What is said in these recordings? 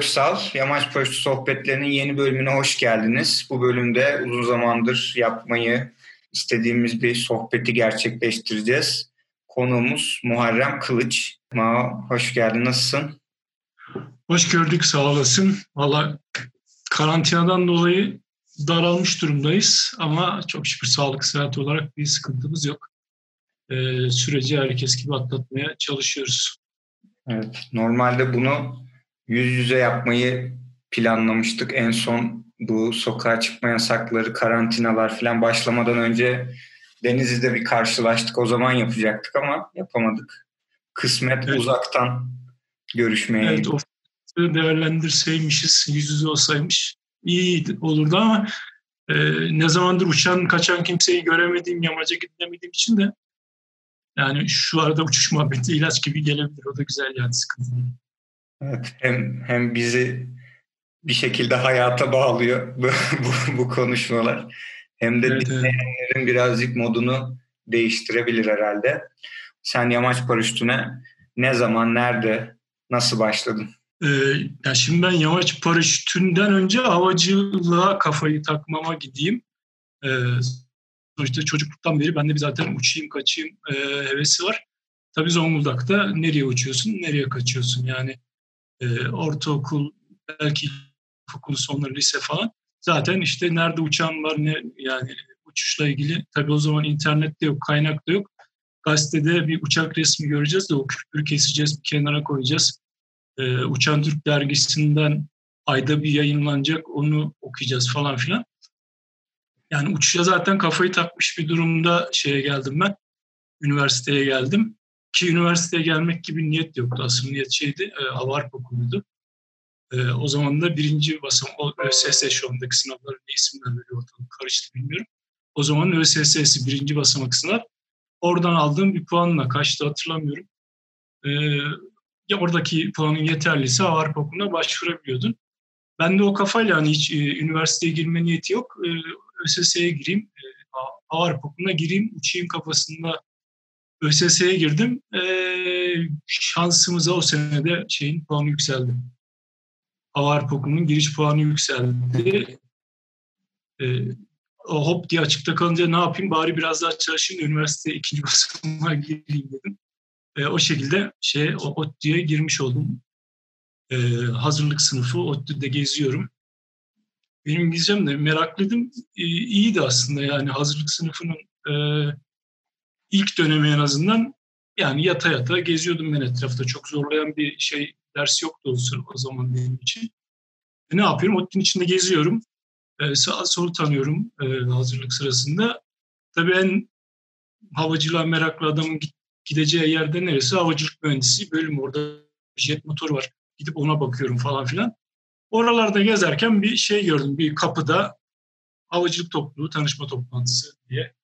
Köksal, Yamaç Paraşütü Sohbetlerinin yeni bölümüne hoş geldiniz. Bu bölümde uzun zamandır yapmayı istediğimiz bir sohbeti gerçekleştireceğiz. Konuğumuz Muharrem Kılıç. Ma, hoş geldin, nasılsın? Hoş gördük, sağ olasın. Valla karantinadan dolayı daralmış durumdayız ama çok şükür sağlık sıhhat olarak bir sıkıntımız yok. Ee, süreci herkes gibi atlatmaya çalışıyoruz. Evet, normalde bunu yüz yüze yapmayı planlamıştık. En son bu sokağa çıkma yasakları, karantinalar falan başlamadan önce Denizli'de bir karşılaştık. O zaman yapacaktık ama yapamadık. Kısmet evet. uzaktan görüşmeye. Evet, o değerlendirseymişiz, yüz yüze olsaymış iyi olurdu ama e, ne zamandır uçan kaçan kimseyi göremediğim, yamaca gidemediğim için de yani şu arada uçuş muhabbeti ilaç gibi gelebilir. O da güzel yani sıkıntı. Evet, hem hem bizi bir şekilde hayata bağlıyor bu, bu, bu konuşmalar. Hem de evet, dinleyenlerin evet. birazcık modunu değiştirebilir herhalde. Sen yamaç paraşütüne ne zaman, nerede, nasıl başladın? Ee, ya şimdi ben yamaç paraşütünden önce havacılığa kafayı takmama gideyim. Ee, sonuçta çocukluktan beri bende bir zaten uçayım kaçayım e, hevesi var. Tabii Zonguldak'ta nereye uçuyorsun, nereye kaçıyorsun yani e, ortaokul, belki okul sonları, lise falan. Zaten işte nerede uçan var ne yani uçuşla ilgili. Tabii o zaman internet de yok, kaynak da yok. Gazetede bir uçak resmi göreceğiz de o kürkleri keseceğiz, bir kenara koyacağız. Ee, Uçan Türk dergisinden ayda bir yayınlanacak, onu okuyacağız falan filan. Yani uçuşa zaten kafayı takmış bir durumda şeye geldim ben. Üniversiteye geldim. Ki üniversiteye gelmek gibi niyet yoktu. Asıl niyet şeydi, e, Avarp okuluydu. E, o zaman da birinci basam, ÖSS şu andaki sınavları ne isimler veriyor karıştı bilmiyorum. O zaman ÖSS'si birinci basamak sınav. Oradan aldığım bir puanla kaçtı hatırlamıyorum. E, ya oradaki puanın yeterliyse Avarp okuluna başvurabiliyordun. Ben de o kafayla hani hiç e, üniversiteye girme niyeti yok. E, ÖSS'ye gireyim, e, Avarp okuluna gireyim, uçayım kafasında ÖSS'ye girdim. E, şansımıza o senede şeyin puanı yükseldi. Avarp okulunun giriş puanı yükseldi. E, hop diye açıkta kalınca ne yapayım bari biraz daha çalışayım da üniversiteye ikinci basamağa gireyim dedim. E, o şekilde şey ODTÜ'ye girmiş oldum. E, hazırlık sınıfı ODTÜ'de geziyorum. Benim İngilizcem de meraklıydım. E, iyiydi aslında yani hazırlık sınıfının e, ilk dönemi en azından yani yata yata geziyordum ben etrafta. Çok zorlayan bir şey ders yoktu o, o zaman benim için. E ne yapıyorum? ODTÜ'nün içinde geziyorum. E, sağ solu tanıyorum e, hazırlık sırasında. Tabii en havacılığa meraklı adamın gideceği yerde neresi? Havacılık mühendisi bölüm orada jet motoru var. Gidip ona bakıyorum falan filan. Oralarda gezerken bir şey gördüm. Bir kapıda havacılık topluluğu tanışma toplantısı diye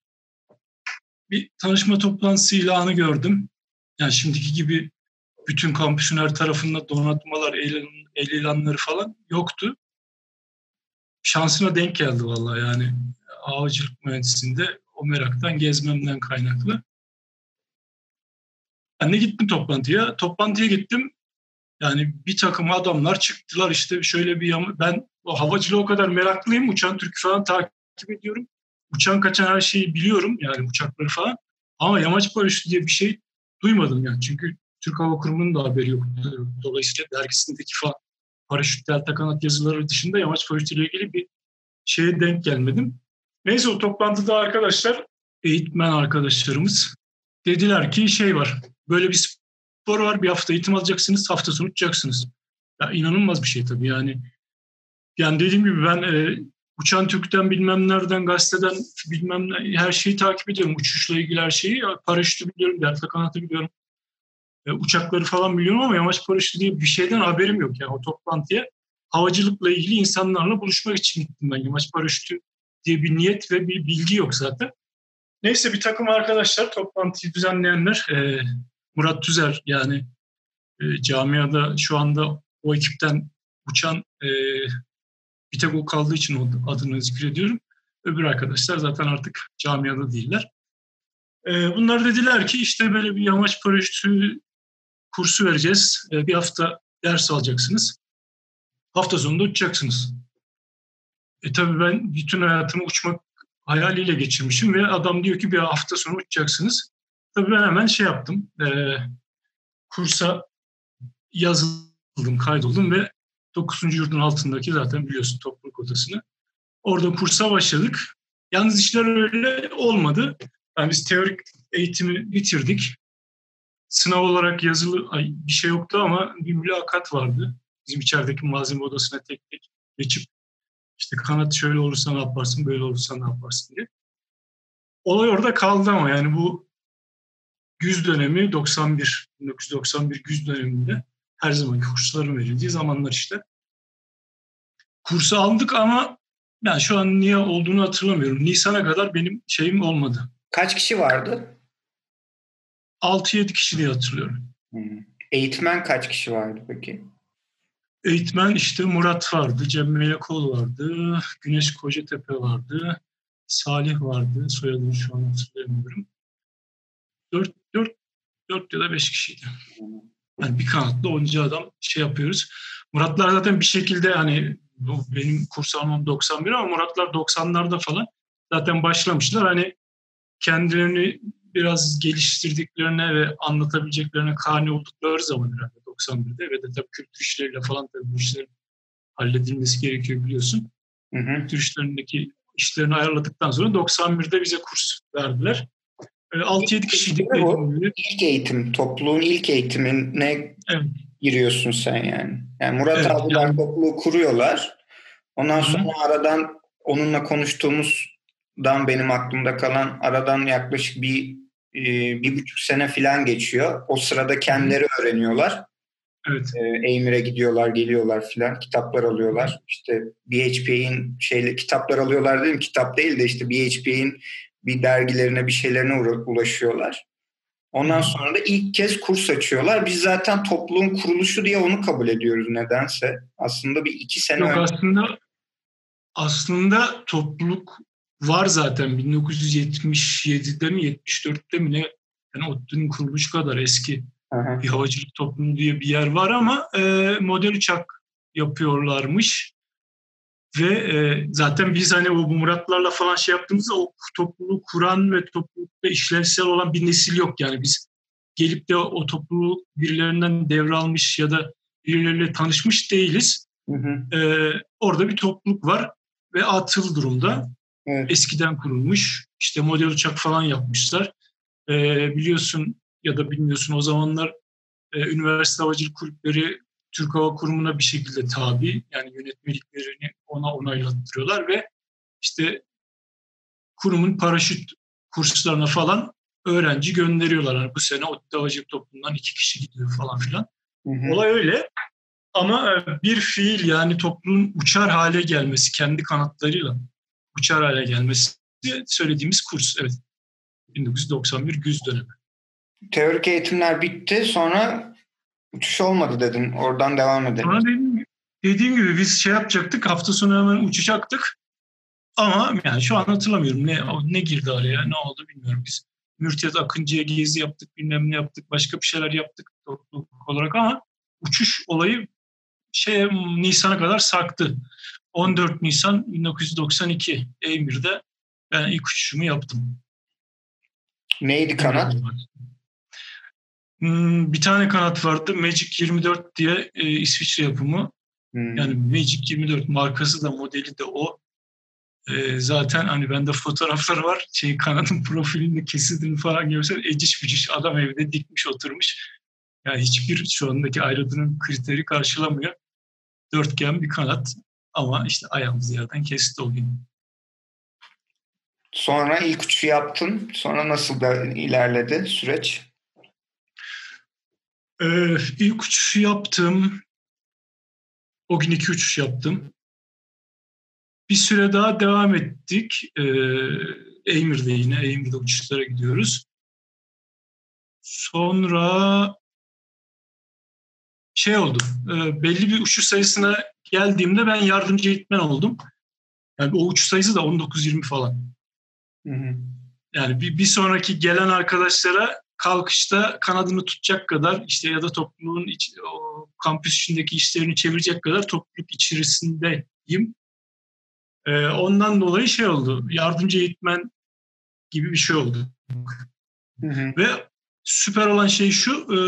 bir tanışma toplantısı ilanı gördüm. Yani şimdiki gibi bütün kampüsün her tarafında donatmalar, el, el ilanları falan yoktu. Şansına denk geldi vallahi yani havacılık mühendisliğinde o meraktan gezmemden kaynaklı. Ben de gittim toplantıya. Toplantıya gittim. Yani bir takım adamlar çıktılar işte şöyle bir yama. Ben o havacılığa o kadar meraklıyım. Uçan Türk falan takip ediyorum uçan kaçan her şeyi biliyorum yani uçakları falan. Ama yamaç paraşütü diye bir şey duymadım yani. Çünkü Türk Hava Kurumu'nun da haberi yok. Dolayısıyla dergisindeki falan paraşüt delta kanat yazıları dışında yamaç paraşütüyle ilgili bir şeye denk gelmedim. Neyse o toplantıda arkadaşlar, eğitmen arkadaşlarımız dediler ki şey var, böyle bir spor var, bir hafta eğitim alacaksınız, hafta sonu uçacaksınız. Ya inanılmaz bir şey tabii yani. Yani dediğim gibi ben e, Uçan Türk'ten bilmem nereden, gazeteden bilmem ne, her şeyi takip ediyorum. Uçuşla ilgili her şeyi. Paraşütü biliyorum, delta kanatı biliyorum. E, uçakları falan biliyorum ama yamaç paraşütü diye bir şeyden haberim yok. Yani o toplantıya havacılıkla ilgili insanlarla buluşmak için gittim ben. Yamaç paraşütü diye bir niyet ve bir bilgi yok zaten. Neyse bir takım arkadaşlar toplantıyı düzenleyenler e, Murat Tüzer yani e, camiada şu anda o ekipten uçan e, bir tek o kaldığı için adını zikrediyorum. Öbür arkadaşlar zaten artık camiada değiller. E, bunlar dediler ki işte böyle bir yamaç paraşütü kursu vereceğiz. E, bir hafta ders alacaksınız. Hafta sonunda uçacaksınız. E tabii ben bütün hayatımı uçmak hayaliyle geçirmişim ve adam diyor ki bir hafta sonra uçacaksınız. Tabii ben hemen şey yaptım. E, kursa yazıldım, kaydoldum ve 9. yurdun altındaki zaten biliyorsun topluluk odasını. Orada kursa başladık. Yalnız işler öyle olmadı. Yani biz teorik eğitimi bitirdik. Sınav olarak yazılı bir şey yoktu ama bir mülakat vardı. Bizim içerideki malzeme odasına tek tek geçip işte kanat şöyle olursa ne yaparsın, böyle olursa ne yaparsın diye. Olay orada kaldı ama yani bu güz dönemi 91, 1991 güz döneminde her zamanki kursların verildiği zamanlar işte. Kursu aldık ama ben şu an niye olduğunu hatırlamıyorum. Nisan'a kadar benim şeyim olmadı. Kaç kişi vardı? 6-7 kişi diye hatırlıyorum. Hmm. Eğitmen kaç kişi vardı peki? Eğitmen işte Murat vardı, Cem Melekol vardı, Güneş Kocatepe vardı, Salih vardı, soyadını şu an hatırlayamıyorum. 4, 4, 4 ya da 5 kişiydi. Yani bir kanatlı oyuncu adam şey yapıyoruz. Muratlar zaten bir şekilde hani benim kurs almam 91 ama Muratlar 90'larda falan zaten başlamışlar. Hani kendilerini biraz geliştirdiklerine ve anlatabileceklerine kani oldukları zaman herhalde 91'de ve de tabii kültür işleriyle falan tabii bu işlerin halledilmesi gerekiyor biliyorsun. Hı hı. Kültür işlerindeki işlerini ayarladıktan sonra 91'de bize kurs verdiler. 6-7 kişiydik. Bu ilk eğitim, topluluğun ilk eğitimine evet. giriyorsun sen yani. Yani Murat evet, abiler yani. topluluğu kuruyorlar. Ondan sonra aradan onunla konuştuğumuzdan benim aklımda kalan aradan yaklaşık bir e, bir buçuk sene falan geçiyor. O sırada kendileri öğreniyorlar. Evet. E, Eymir'e gidiyorlar, geliyorlar filan. Kitaplar alıyorlar. İşte BHP'in şeyle kitaplar alıyorlar değil mi? Kitap değil de işte BHP'in bir dergilerine bir şeylerine ulaşıyorlar. Ondan sonra da ilk kez kurs açıyorlar. Biz zaten topluluğun kuruluşu diye onu kabul ediyoruz nedense. Aslında bir iki sene Yok, önce. Aslında, aslında topluluk var zaten 1977'de mi 74'te mi ne yani ODTÜ'nün kuruluş kadar eski Aha. bir havacılık toplumu diye bir yer var ama e, model uçak yapıyorlarmış. Ve e, zaten biz hani o Muratlarla falan şey yaptığımızda o topluluğu kuran ve toplulukta işlevsel olan bir nesil yok. Yani biz gelip de o topluluğu birilerinden devralmış ya da birileriyle tanışmış değiliz. Hı hı. E, orada bir topluluk var ve atıl durumda. Evet. Eskiden kurulmuş. İşte model uçak falan yapmışlar. E, biliyorsun ya da bilmiyorsun o zamanlar e, üniversite havacılık kulüpleri Türk Hava Kurumu'na bir şekilde tabi. Yani yönetmeliklerini ona onaylattırıyorlar ve işte kurumun paraşüt kurslarına falan öğrenci gönderiyorlar. Yani bu sene ODTÜ Havacılık Topluluğundan iki kişi gidiyor falan filan. Hı hı. Olay öyle. Ama e, bir fiil yani toplumun uçar hale gelmesi, kendi kanatlarıyla uçar hale gelmesi söylediğimiz kurs. Evet. 1991 güz dönemi. Teorik eğitimler bitti. Sonra uçuş olmadı dedin. Oradan devam edelim. Sonra dediğim, dediğim gibi biz şey yapacaktık. Hafta sonu hemen uçacaktık. Ama yani şu an hatırlamıyorum ne ne girdi araya, ne oldu bilmiyorum. Biz Mürtiyat Akıncı'ya gezi yaptık, bilmem ne yaptık, başka bir şeyler yaptık olarak ama uçuş olayı şey Nisan'a kadar sarktı. 14 Nisan 1992 Emir'de ben ilk uçuşumu yaptım. Neydi kanat? Hmm, bir tane kanat vardı. Magic 24 diye e, İsviçre yapımı. Hmm. Yani Magic 24 markası da modeli de o. E, zaten hani bende fotoğrafları var. Şey kanadın profilinde kesildiğini falan görsen eciş bücüş adam evde dikmiş oturmuş. Yani hiçbir şu andaki aerodinamik kriteri karşılamıyor. Dörtgen bir kanat ama işte ayağımız yerden kesti o gün. Sonra ilk uçuşu yaptın. Sonra nasıl da ilerledi süreç? Ee, ilk uçuşu yaptım. O gün iki uçuş yaptım. Bir süre daha devam ettik. Ee, Eymir'de yine, Eymir'de uçuşlara gidiyoruz. Sonra şey oldu. E, belli bir uçuş sayısına geldiğimde ben yardımcı eğitmen oldum. Yani o uçuş sayısı da 19-20 falan. Hı hı. Yani bir, bir sonraki gelen arkadaşlara kalkışta kanadını tutacak kadar işte ya da topluluğun iç, o kampüs içindeki işlerini çevirecek kadar topluluk içerisindeyim. Ee, ondan dolayı şey oldu. Yardımcı eğitmen gibi bir şey oldu. Hı hı. Ve süper olan şey şu. E,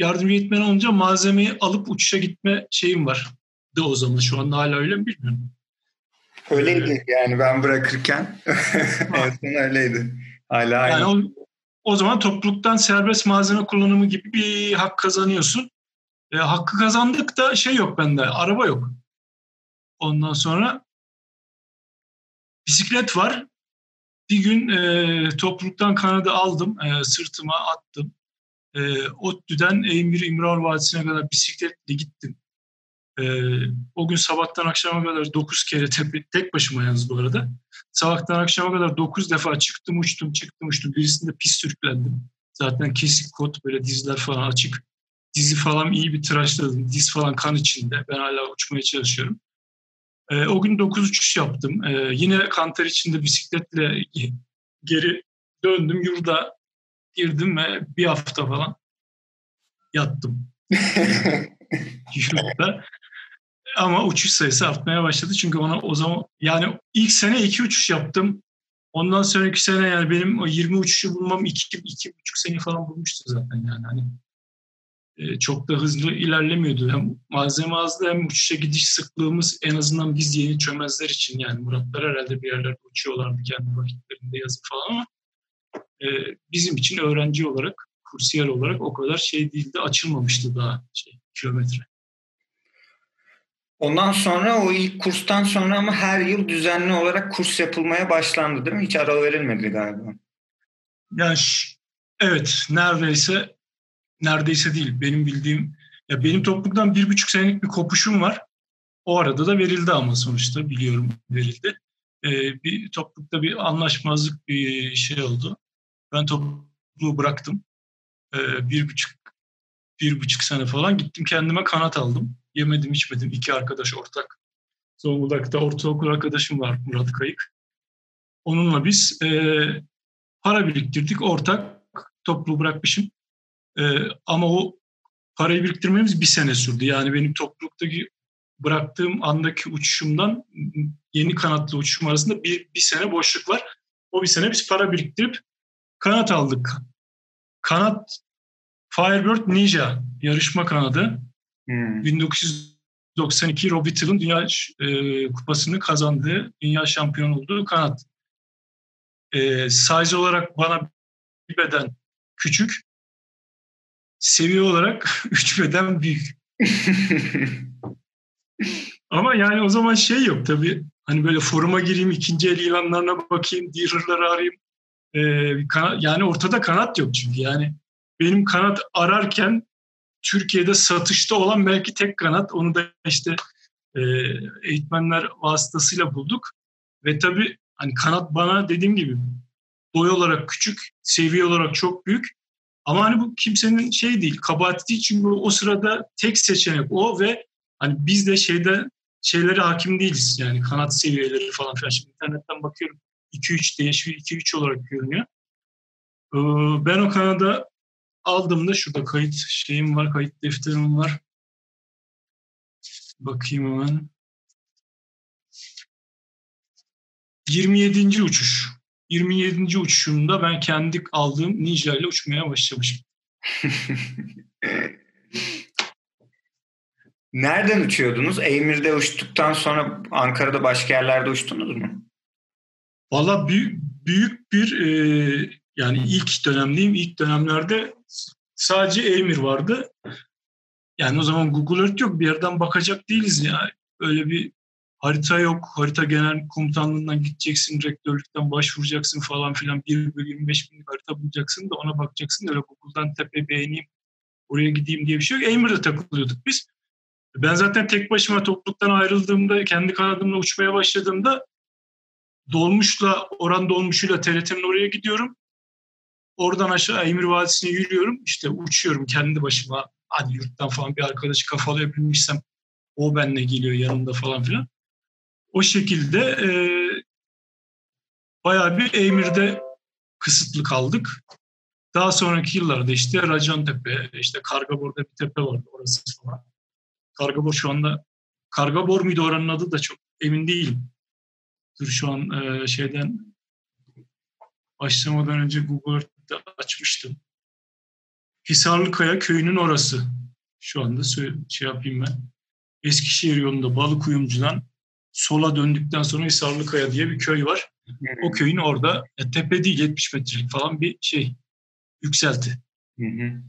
yardımcı eğitmen olunca malzemeyi alıp uçuşa gitme şeyim var. De o zaman şu anda hala öyle mi bilmiyorum. Öyleydi ee, yani ben bırakırken en öyleydi. Hala aynı. Yani o, o zaman topluluktan serbest malzeme kullanımı gibi bir hak kazanıyorsun. E, hakkı kazandık da şey yok bende, araba yok. Ondan sonra bisiklet var. Bir gün e, topluluktan kanadı aldım, e, sırtıma attım. E, ODTÜ'den Eymir İmrar Vadisi'ne kadar bisikletle gittim. E, o gün sabahtan akşama kadar 9 kere tepe, tek başıma yalnız bu arada. Sabahtan akşama kadar 9 defa çıktım uçtum çıktım uçtum. Birisinde pis sürüklendim. Zaten kesik kot böyle dizler falan açık. Dizi falan iyi bir tıraşladım. Diz falan kan içinde. Ben hala uçmaya çalışıyorum. E, o gün 9 uçuş yaptım. E, yine kantar içinde bisikletle geri döndüm. Yurda girdim ve bir hafta falan yattım. Yurtta. Ama uçuş sayısı artmaya başladı. Çünkü ona o zaman yani ilk sene iki uçuş yaptım. Ondan sonraki sene yani benim o 20 uçuşu bulmam iki, iki buçuk sene falan bulmuştu zaten yani. Hani e, çok da hızlı ilerlemiyordu. Hem malzeme azdı hem uçuşa gidiş sıklığımız en azından biz yeni çömezler için yani Muratlar herhalde bir yerlerde uçuyorlardı kendi vakitlerinde yazın falan ama e, bizim için öğrenci olarak, kursiyer olarak o kadar şey değildi, açılmamıştı daha şey, kilometre. Ondan sonra o ilk kurstan sonra ama her yıl düzenli olarak kurs yapılmaya başlandı değil mi? Hiç ara verilmedi galiba. Yani evet neredeyse neredeyse değil. Benim bildiğim ya benim topluluktan bir buçuk senelik bir kopuşum var. O arada da verildi ama sonuçta biliyorum verildi. Ee, bir toplulukta bir anlaşmazlık bir şey oldu. Ben topluluğu bıraktım. Ee, bir buçuk bir buçuk sene falan gittim kendime kanat aldım. Yemedim içmedim. iki arkadaş ortak. Zonguldak'ta ortaokul arkadaşım var Murat Kayık. Onunla biz e, para biriktirdik. Ortak topluluğu bırakmışım. E, ama o parayı biriktirmemiz bir sene sürdü. Yani benim topluluktaki bıraktığım andaki uçuşumdan yeni kanatlı uçuşum arasında bir, bir sene boşluk var. O bir sene biz para biriktirip kanat aldık. Kanat Firebird Ninja yarışma kanadı. Hmm. 1992 Robbie Till'in Dünya e, Kupası'nı kazandığı, dünya şampiyon olduğu kanat. E, size olarak bana bir beden küçük, seviye olarak üç beden büyük. Ama yani o zaman şey yok tabii. Hani böyle foruma gireyim, ikinci el ilanlarına bakayım, dealer'ları arayayım. Ee, kanat, yani ortada kanat yok çünkü. Yani benim kanat ararken Türkiye'de satışta olan belki tek kanat. Onu da işte e, eğitmenler vasıtasıyla bulduk. Ve tabii hani kanat bana dediğim gibi boy olarak küçük, seviye olarak çok büyük. Ama hani bu kimsenin şey değil, kabahati değil. Çünkü o sırada tek seçenek o ve hani biz de şeyde şeylere hakim değiliz. Yani kanat seviyeleri falan filan. Şimdi internetten bakıyorum 2-3 değişiyor, 2-3 olarak görünüyor. Ee, ben o kanada aldığımda şurada kayıt şeyim var, kayıt defterim var. Bakayım hemen. 27. uçuş. 27. uçuşumda ben kendi aldığım Ninja ile uçmaya başlamışım. Nereden uçuyordunuz? Eymir'de uçtuktan sonra Ankara'da başka yerlerde uçtunuz mu? Valla büyük, büyük bir e, yani ilk dönemdeyim. İlk dönemlerde sadece Eymir vardı. Yani o zaman Google Earth yok. Bir yerden bakacak değiliz ya. Öyle bir harita yok. Harita genel komutanlığından gideceksin, rektörlükten başvuracaksın falan filan. 1 bölü 25 bin harita bulacaksın da ona bakacaksın. Öyle Google'dan tepe beğeneyim, oraya gideyim diye bir şey yok. Emir'de takılıyorduk biz. Ben zaten tek başıma topluluktan ayrıldığımda, kendi kanadımla uçmaya başladığımda dolmuşla, oran dolmuşuyla TRT'nin oraya gidiyorum. Oradan aşağı Emir Vadisi'ne yürüyorum. İşte uçuyorum kendi başıma. hani yurttan falan bir arkadaşı kafalayabilmişsem o benle geliyor yanımda falan filan. O şekilde e, bayağı bir Emir'de kısıtlı kaldık. Daha sonraki yıllarda işte Racan Tepe, işte Kargabor'da bir tepe vardı orası falan. Kargabor şu anda, Kargabor muydu oranın adı da çok emin değilim. Dur şu an e, şeyden başlamadan önce Google'da açmıştım. Hisarlıkaya köyünün orası. Şu anda şey yapayım ben. Eskişehir yolunda Balıkuyumcu'dan sola döndükten sonra Hisarlıkaya diye bir köy var. O köyün orada e, tepe değil 70 metrelik falan bir şey yükselti. Hı hı.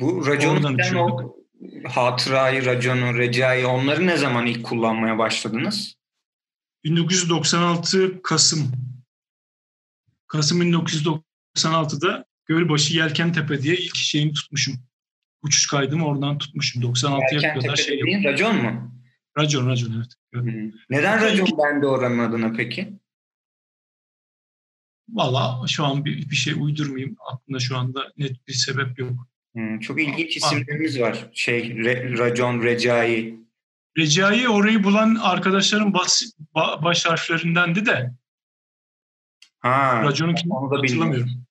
Bu racondan o hatırayı, raconu, recai onları ne zaman ilk kullanmaya başladınız? 1996 Kasım. Kasım 1996'da Gölbaşı Yelkentepe diye ilk şeyimi tutmuşum. Uçuş kaydımı oradan tutmuşum. 96'ya kadar şey yok. Racon mu? Racon, racon evet. Hı. Neden racon bende oranın adına peki? Valla şu an bir, bir şey uydurmayayım. Aklımda şu anda net bir sebep yok. Hmm, çok ilginç isimlerimiz var. Şey, Re, Racon, Recai. Recai orayı bulan arkadaşların bas, ba, baş harflerindendi de. Ha, Racon'un kim hatırlamıyorum.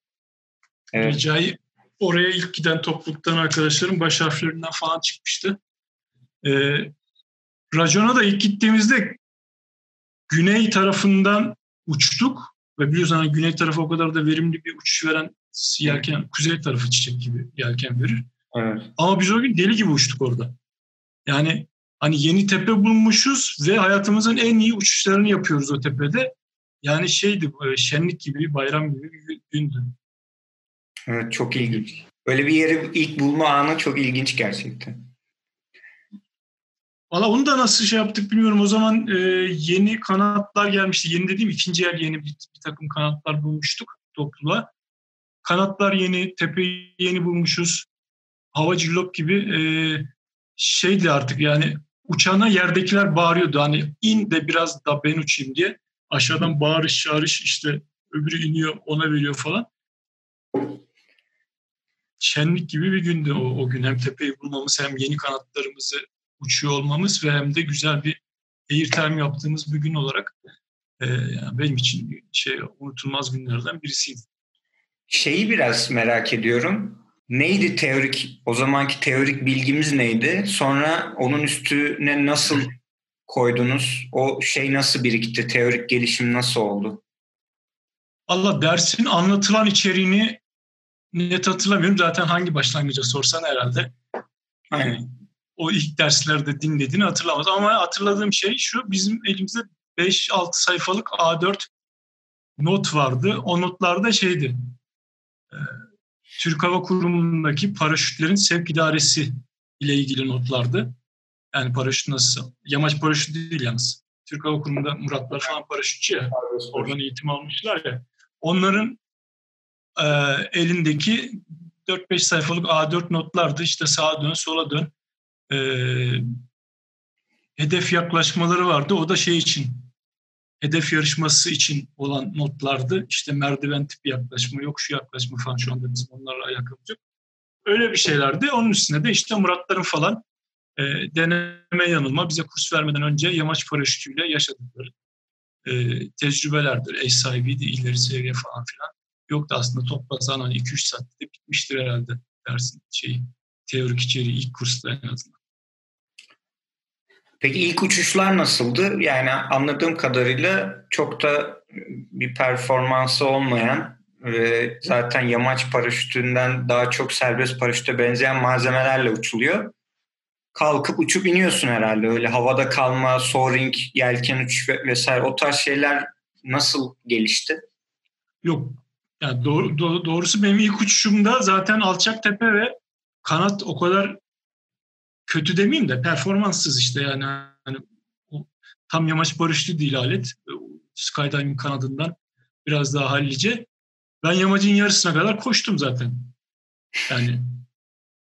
Evet. Recai oraya ilk giden topluluktan arkadaşların baş harflerinden falan çıkmıştı. Ee, Racon'a da ilk gittiğimizde güney tarafından uçtuk. Ve biliyorsun hani güney tarafı o kadar da verimli bir uçuş veren yelken, kuzey tarafı çiçek gibi yelken verir. Evet. Ama biz o gün deli gibi uçtuk orada. Yani hani yeni tepe bulmuşuz ve hayatımızın en iyi uçuşlarını yapıyoruz o tepede. Yani şeydi şenlik gibi, bayram gibi bir gündü. Evet çok ilginç. Böyle bir yeri ilk bulma anı çok ilginç gerçekten. Valla onu da nasıl şey yaptık bilmiyorum. O zaman e, yeni kanatlar gelmişti. Yeni dediğim ikinci el yeni bir, bir takım kanatlar bulmuştuk topluluğa. Kanatlar yeni, tepeyi yeni bulmuşuz. Hava cillop gibi e, şeydi artık yani uçağına yerdekiler bağırıyordu. Hani in de biraz da ben uçayım diye. Aşağıdan bağırış çağırış işte öbürü iniyor ona veriyor falan. Şenlik gibi bir gündü o, o gün. Hem tepeyi bulmamız hem yeni kanatlarımızı uçuyor olmamız ve hem de güzel bir airtime yaptığımız bir gün olarak e, yani benim için şey unutulmaz günlerden birisiydi. Şeyi biraz merak ediyorum. Neydi teorik, o zamanki teorik bilgimiz neydi? Sonra onun üstüne nasıl koydunuz? O şey nasıl birikti? Teorik gelişim nasıl oldu? Allah dersin anlatılan içeriğini net hatırlamıyorum. Zaten hangi başlangıca sorsan herhalde. Aynen o ilk derslerde dinlediğini hatırlamaz. Ama hatırladığım şey şu, bizim elimizde 5-6 sayfalık A4 not vardı. O notlarda şeydi, Türk Hava Kurumu'ndaki paraşütlerin sevk idaresi ile ilgili notlardı. Yani paraşüt nasıl? Yamaç paraşütü değil yalnız. Türk Hava Kurumu'nda Muratlar falan paraşütçü ya. Oradan eğitim almışlar ya. Onların e, elindeki 4-5 sayfalık A4 notlardı. İşte sağa dön, sola dön e, hedef yaklaşmaları vardı. O da şey için, hedef yarışması için olan notlardı. İşte merdiven tipi yaklaşma, yok şu yaklaşma falan şu anda bizim onlarla alakamız yok. Öyle bir şeylerdi. Onun üstüne de işte Muratların falan e, deneme yanılma bize kurs vermeden önce yamaç paraşütüyle yaşadıkları e, tecrübelerdir. Eş sahibiydi, ileri seviye falan filan. Yoktu aslında toplasan hani 2-3 saatte bitmiştir herhalde dersin şeyi. Teorik içeriği ilk kursta en azından. Peki ilk uçuşlar nasıldı? Yani anladığım kadarıyla çok da bir performansı olmayan ve zaten yamaç paraşütünden daha çok serbest paraşüte benzeyen malzemelerle uçuluyor. Kalkıp uçup iniyorsun herhalde. Öyle havada kalma, soaring, yelken uç vesaire o tarz şeyler nasıl gelişti? Yok. Yani doğru, doğrusu benim ilk uçuşumda zaten alçak tepe ve kanat o kadar kötü demeyeyim de performanssız işte yani hani tam yamaç barışlı değil alet. Skydiving kanadından biraz daha hallice. Ben yamacın yarısına kadar koştum zaten. Yani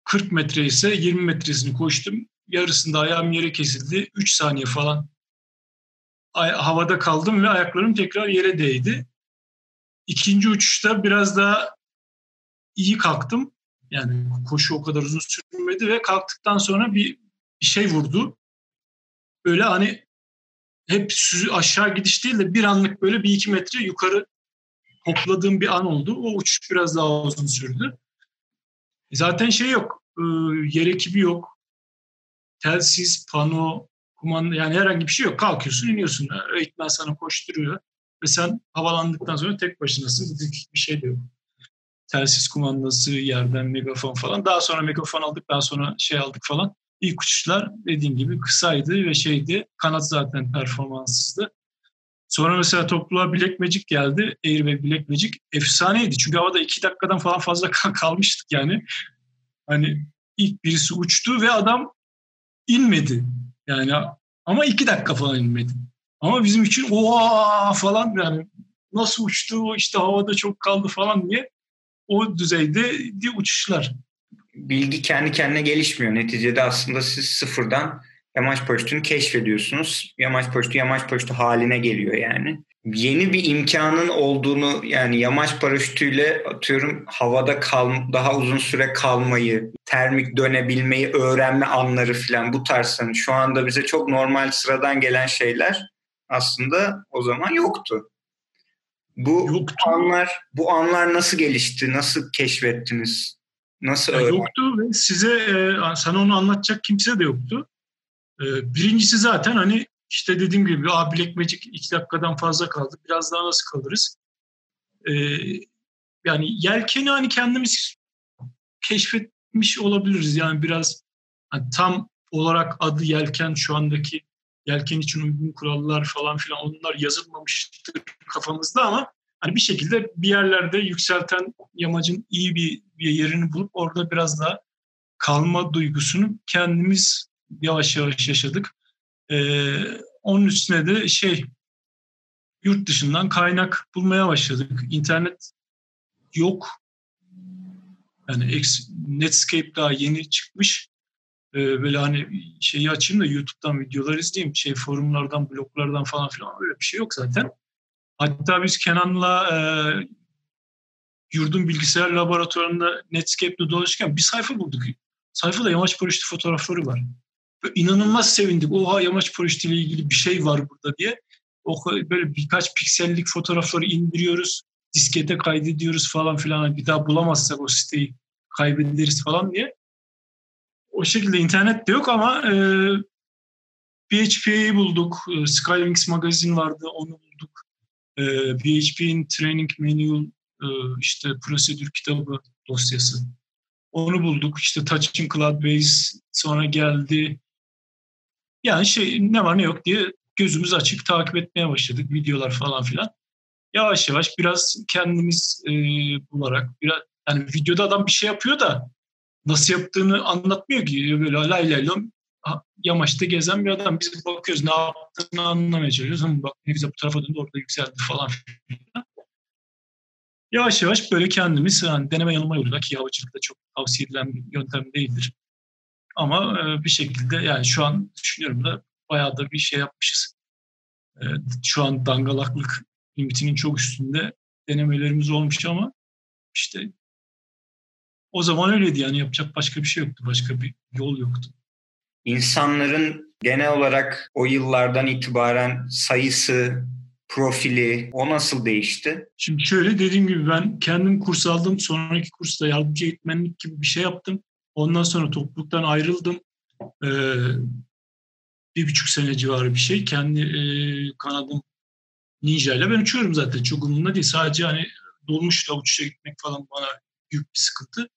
40 metre ise 20 metresini koştum. Yarısında ayağım yere kesildi. 3 saniye falan havada kaldım ve ayaklarım tekrar yere değdi. İkinci uçuşta biraz daha iyi kalktım. Yani koşu o kadar uzun sürmedi ve kalktıktan sonra bir, bir şey vurdu. Böyle hani hep aşağı gidiş değil de bir anlık böyle bir iki metre yukarı hopladığım bir an oldu. O uçuş biraz daha uzun sürdü. Zaten şey yok, e, yer ekibi yok. Telsiz, pano, kumanda yani herhangi bir şey yok. Kalkıyorsun, iniyorsun. Öğretmen sana koşturuyor. Ve sen havalandıktan sonra tek başınasın. Bir şey de yok. Telsiz kumandası, yerden megafon falan. Daha sonra megafon aldık, daha sonra şey aldık falan. İlk uçuşlar dediğim gibi kısaydı ve şeydi. Kanat zaten performanssızdı. Sonra mesela topluluğa Black Magic geldi. Air ve Black Magic efsaneydi. Çünkü havada iki dakikadan falan fazla kalmıştık yani. Hani ilk birisi uçtu ve adam inmedi. Yani ama iki dakika falan inmedi. Ama bizim için oha falan yani nasıl uçtu işte havada çok kaldı falan diye o düzeyde uçuşlar. Bilgi kendi kendine gelişmiyor. Neticede aslında siz sıfırdan yamaç paraşütünü keşfediyorsunuz. Yamaç paraşütü yamaç paraşütü haline geliyor yani. Yeni bir imkanın olduğunu yani yamaç paraşütüyle atıyorum havada kal daha uzun süre kalmayı, termik dönebilmeyi öğrenme anları falan bu tarz hani şu anda bize çok normal sıradan gelen şeyler aslında o zaman yoktu. Bu yoktu. anlar bu anlar nasıl gelişti? Nasıl keşfettiniz? Nasıl ya Yoktu ve size e, sana onu anlatacak kimse de yoktu. E, birincisi zaten hani işte dediğim gibi A Black Magic iki dakikadan fazla kaldı. Biraz daha nasıl kalırız? E, yani yelkeni hani kendimiz keşfetmiş olabiliriz. Yani biraz hani tam olarak adı yelken şu andaki yelken için uygun kurallar falan filan onlar yazılmamıştır kafamızda ama hani bir şekilde bir yerlerde yükselten yamacın iyi bir, bir yerini bulup orada biraz daha kalma duygusunu kendimiz yavaş yavaş yaşadık. Ee, onun üstüne de şey yurt dışından kaynak bulmaya başladık. İnternet yok. Yani Netscape daha yeni çıkmış. Ee, böyle hani şeyi açayım da YouTube'dan videolar izleyeyim. Şey forumlardan, bloglardan falan filan öyle bir şey yok zaten. Hatta biz Kenan'la e, yurdun bilgisayar laboratuvarında Netscape'de dolaşırken bir sayfa bulduk. Sayfada yamaç paraşütü fotoğrafları var. Ve inanılmaz sevindik. Oha yamaç paraşütü ile ilgili bir şey var burada diye. O böyle birkaç piksellik fotoğrafları indiriyoruz. Diskete kaydediyoruz falan filan. Bir daha bulamazsak o siteyi kaybederiz falan diye. O şekilde internet de yok ama e, PHP'yi bulduk. E, Skywings magazin vardı onu bulduk. E, PHP'nin Training Manual e, işte prosedür kitabı dosyası. Onu bulduk. İşte Touching Cloud Base sonra geldi. Yani şey ne var ne yok diye gözümüz açık takip etmeye başladık. Videolar falan filan. Yavaş yavaş biraz kendimiz e, bularak biraz yani videoda adam bir şey yapıyor da nasıl yaptığını anlatmıyor ki. Böyle lay lay lom yamaçta gezen bir adam. Biz bakıyoruz ne yaptığını anlamaya çalışıyoruz. Ama bak ne güzel bu tarafa döndü orada yükseldi falan Yavaş yavaş böyle kendimiz yani deneme yanılma yoluyla ki havacılıkta çok tavsiye edilen bir yöntem değildir. Ama e, bir şekilde yani şu an düşünüyorum da bayağı da bir şey yapmışız. E, şu an dangalaklık limitinin çok üstünde denemelerimiz olmuş ama işte o zaman öyleydi yani yapacak başka bir şey yoktu. Başka bir yol yoktu. İnsanların genel olarak o yıllardan itibaren sayısı, profili o nasıl değişti? Şimdi şöyle dediğim gibi ben kendim kurs aldım. Sonraki kursta yardımcı eğitmenlik gibi bir şey yaptım. Ondan sonra topluluktan ayrıldım. Ee, bir buçuk sene civarı bir şey. Kendi e, kanadım Ninja ile ben uçuyorum zaten. Çok umurumda değil. Sadece hani dolmuşla uçuşa gitmek falan bana büyük bir sıkıntı.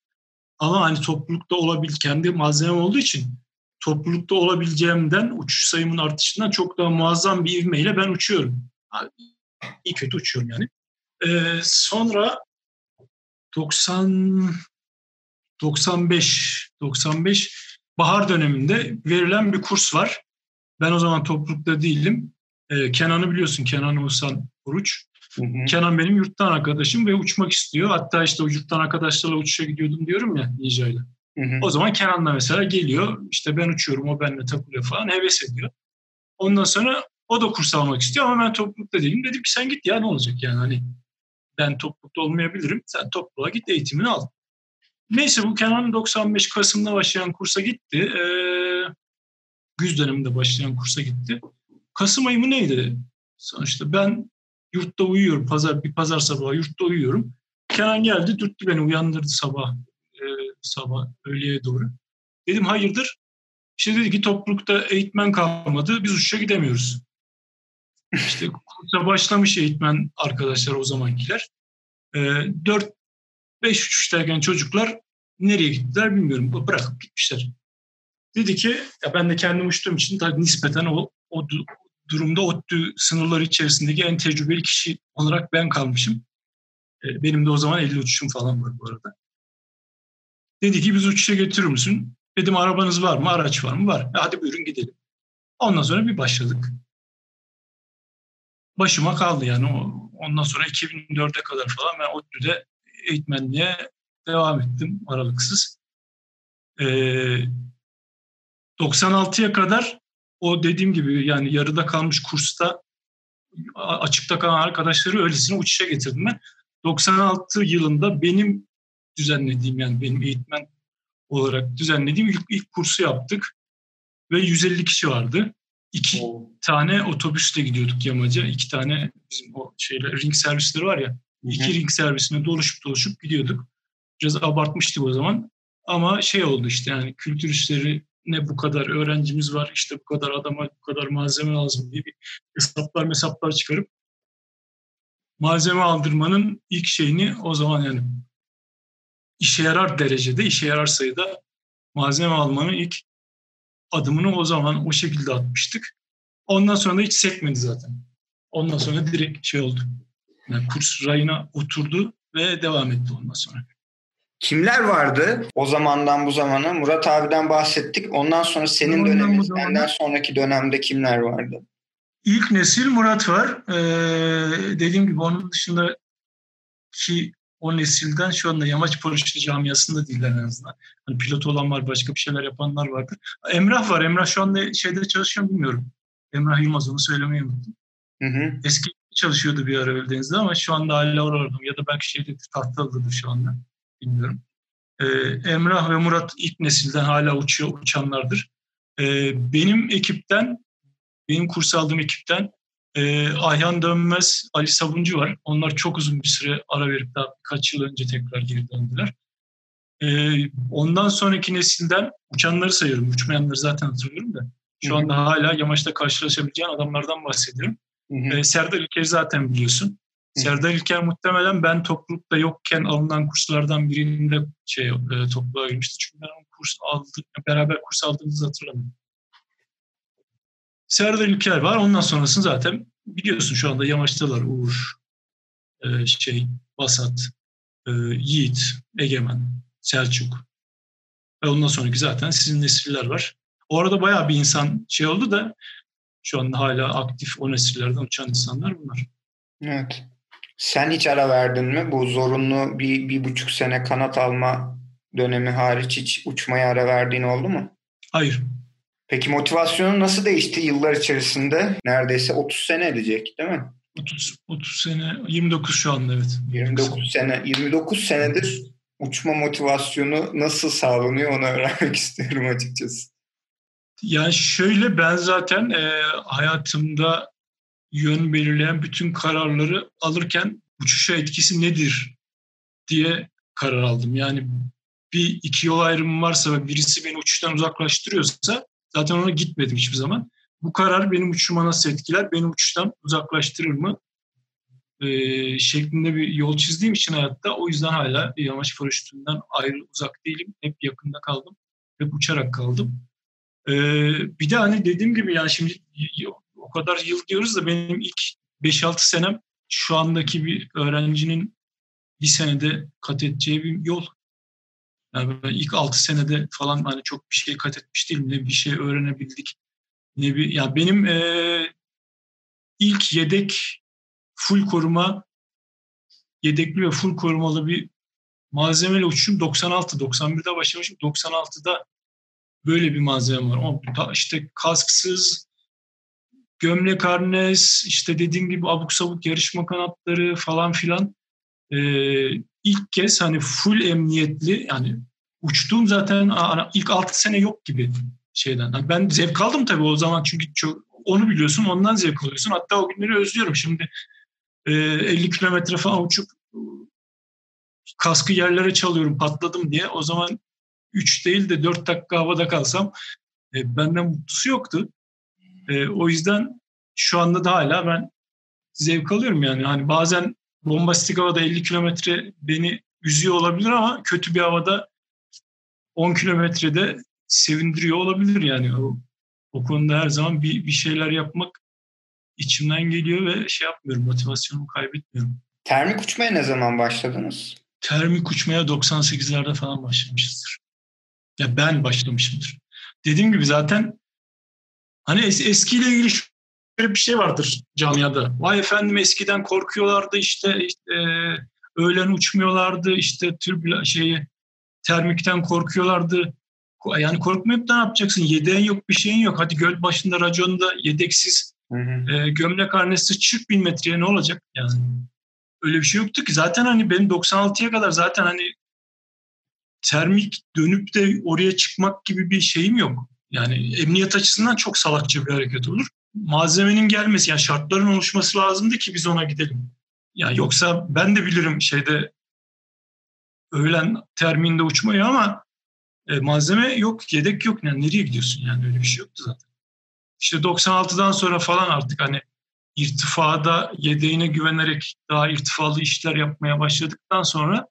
Ama hani toplulukta olabil kendi malzemem olduğu için toplulukta olabileceğimden uçuş sayımın artışından çok daha muazzam bir ivmeyle ben uçuyorum. İyi kötü uçuyorum yani. Ee, sonra 90 95 95 bahar döneminde verilen bir kurs var. Ben o zaman toplulukta değilim. Ee, Kenan'ı biliyorsun Kenan Oğuzhan Oruç. Hı hı. Kenan benim yurttan arkadaşım ve uçmak istiyor. Hatta işte o yurttan arkadaşlarla uçuşa gidiyordum diyorum ya Ninja'yla. O zaman Kenan da mesela geliyor. İşte ben uçuyorum, o benimle takılıyor falan. Heves ediyor. Ondan sonra o da kurs almak istiyor ama ben toplulukta değilim. Dedim ki sen git ya ne olacak yani hani ben toplulukta olmayabilirim. Sen topluluğa git eğitimini al. Neyse bu Kenan 95 Kasım'da başlayan kursa gitti. Ee, güz döneminde başlayan kursa gitti. Kasım ayı mı neydi? Sonuçta ben yurtta uyuyorum. Pazar bir pazar sabahı yurtta uyuyorum. Kenan geldi, dürttü beni, uyandırdı sabah e, sabah öğleye doğru. Dedim hayırdır? İşte dedi ki toplulukta eğitmen kalmadı, biz uçuşa gidemiyoruz. İşte kursa başlamış eğitmen arkadaşlar o zamankiler. E, 4 5 uçuştayken çocuklar nereye gittiler bilmiyorum. Bırakıp gitmişler. Dedi ki ya ben de kendim uçtuğum için tabii nispeten o, o durumda ODTÜ sınırları içerisindeki en tecrübeli kişi olarak ben kalmışım. E, benim de o zaman 50 uçuşum falan var bu arada. Dedi ki biz uçuşa götürür müsün? Dedim arabanız var mı? Araç var mı? Var. E, hadi buyurun gidelim. Ondan sonra bir başladık. Başıma kaldı yani. Ondan sonra 2004'e kadar falan ben ODTÜ'de eğitmenliğe devam ettim aralıksız. Ee, 96'ya kadar o dediğim gibi yani yarıda kalmış kursta açıkta kalan arkadaşları öylesine uçuşa getirdim ben. 96 yılında benim düzenlediğim yani benim eğitmen olarak düzenlediğim ilk, ilk kursu yaptık. Ve 150 kişi vardı. İki Oo. tane otobüsle gidiyorduk yamaca. İki tane bizim o şeyler ring servisleri var ya. Hı-hı. iki ring servisine doluşup doluşup gidiyorduk. Biraz abartmıştık o zaman. Ama şey oldu işte yani kültür işleri ne bu kadar öğrencimiz var, işte bu kadar adama bu kadar malzeme lazım diye bir hesaplar hesaplar çıkarıp malzeme aldırmanın ilk şeyini o zaman yani işe yarar derecede, işe yarar sayıda malzeme almanın ilk adımını o zaman o şekilde atmıştık. Ondan sonra da hiç sekmedi zaten. Ondan sonra direkt şey oldu. Yani kurs rayına oturdu ve devam etti ondan sonra. Kimler vardı o zamandan bu zamana? Murat abiden bahsettik. Ondan sonra senin dönemin, senden sonraki dönemde kimler vardı? İlk nesil Murat var. Ee, dediğim gibi onun dışında ki o nesilden şu anda yamaç paraşütü camiasında değiller en azından. Hani pilot olan var, başka bir şeyler yapanlar vardı. Emrah var. Emrah şu anda şeyde çalışıyor bilmiyorum. Emrah Yılmaz onu söylemeyi unuttum. Hı hı. Eski çalışıyordu bir ara Öldeniz'de ama şu anda hala orada ya da belki şeyde tahtalıdır şu anda. Bilmiyorum. Ee, Emrah ve Murat ilk nesilden hala uçuyor, uçanlardır. Ee, benim ekipten, benim kurs aldığım ekipten e, Ayhan Dönmez, Ali Sabuncu var. Onlar çok uzun bir süre ara verip daha birkaç yıl önce tekrar geri döndüler. E, ondan sonraki nesilden uçanları sayıyorum. Uçmayanları zaten hatırlıyorum da. Şu anda hala yamaçta karşılaşabileceğin adamlardan bahsediyorum. Hı hı. E, Serdar İlker'i zaten biliyorsun. Serdar İlker muhtemelen ben toplulukta yokken alınan kurslardan birinde şey e, topluluğa girmişti. Çünkü ben o kurs aldık, beraber kurs aldığımızı hatırlamıyorum. Serdar İlker var. Ondan sonrasını zaten biliyorsun şu anda yamaçtalar. Uğur, e, şey, Basat, e, Yiğit, Egemen, Selçuk. Ve ondan sonraki zaten sizin nesiller var. O arada bayağı bir insan şey oldu da şu anda hala aktif o nesillerden uçan insanlar bunlar. Evet. Sen hiç ara verdin mi? Bu zorunlu bir, bir buçuk sene kanat alma dönemi hariç hiç uçmaya ara verdiğin oldu mu? Hayır. Peki motivasyonun nasıl değişti yıllar içerisinde? Neredeyse 30 sene edecek değil mi? 30, 30 sene, 29 şu anda evet. 29 sene, 29 senedir uçma motivasyonu nasıl sağlanıyor onu öğrenmek istiyorum açıkçası. Yani şöyle ben zaten e, hayatımda yön belirleyen bütün kararları alırken uçuşa etkisi nedir diye karar aldım. Yani bir iki yol ayrımı varsa ve birisi beni uçuştan uzaklaştırıyorsa Zaten ona gitmedim hiçbir zaman. Bu karar benim uçuşuma nasıl etkiler, beni uçuştan uzaklaştırır mı ee, şeklinde bir yol çizdiğim için hayatta o yüzden hala yamaç paraşütünden ayrı uzak değilim. Hep yakında kaldım. Hep uçarak kaldım. Ee, bir de hani dediğim gibi yani şimdi o kadar yıl diyoruz da benim ilk 5-6 senem şu andaki bir öğrencinin bir senede kat edeceği bir yol. Yani ben ilk 6 senede falan hani çok bir şey kat etmiş değilim. Ne bir şey öğrenebildik. Ne bir ya benim e, ilk yedek full koruma yedekli ve full korumalı bir malzemeyle uçuşum 96 91'de başlamışım. 96'da böyle bir malzeme var. Ama işte kasksız gömlek harnes, işte dediğim gibi abuk sabuk yarışma kanatları falan filan. Ee, ilk kez hani full emniyetli yani uçtuğum zaten ilk 6 sene yok gibi şeyden. Yani ben zevk aldım tabii o zaman çünkü çok, onu biliyorsun ondan zevk alıyorsun. Hatta o günleri özlüyorum şimdi. E, 50 kilometre falan uçup kaskı yerlere çalıyorum patladım diye. O zaman 3 değil de 4 dakika havada kalsam e, benden mutlusu yoktu. E, o yüzden şu anda da hala ben zevk alıyorum yani. Hani bazen bombastik havada 50 kilometre beni üzüyor olabilir ama kötü bir havada 10 kilometrede sevindiriyor olabilir yani. O, o konuda her zaman bir, bir şeyler yapmak içimden geliyor ve şey yapmıyorum, motivasyonumu kaybetmiyorum. Termik uçmaya ne zaman başladınız? Termik uçmaya 98'lerde falan başlamışızdır. Ya ben başlamışımdır. Dediğim gibi zaten hani es- eskiyle ilgili şöyle bir şey vardır camiada. Vay efendim eskiden korkuyorlardı işte, işte e, öğlen uçmuyorlardı işte türbül şeyi termikten korkuyorlardı. Yani korkmayıp da ne yapacaksın? Yedeğin yok, bir şeyin yok. Hadi göl başında raconda yedeksiz hı hı. E, gömlek harnesi çık bin metreye ne olacak? Yani öyle bir şey yoktu ki. Zaten hani benim 96'ya kadar zaten hani termik dönüp de oraya çıkmak gibi bir şeyim yok. Yani emniyet açısından çok salakça bir hareket olur. Malzemenin gelmesi yani şartların oluşması lazımdı ki biz ona gidelim. Yani yoksa ben de bilirim şeyde öğlen terminde uçmayı ama e, malzeme yok, yedek yok. Yani nereye gidiyorsun yani öyle bir şey yoktu zaten. İşte 96'dan sonra falan artık hani irtifada yedeğine güvenerek daha irtifalı işler yapmaya başladıktan sonra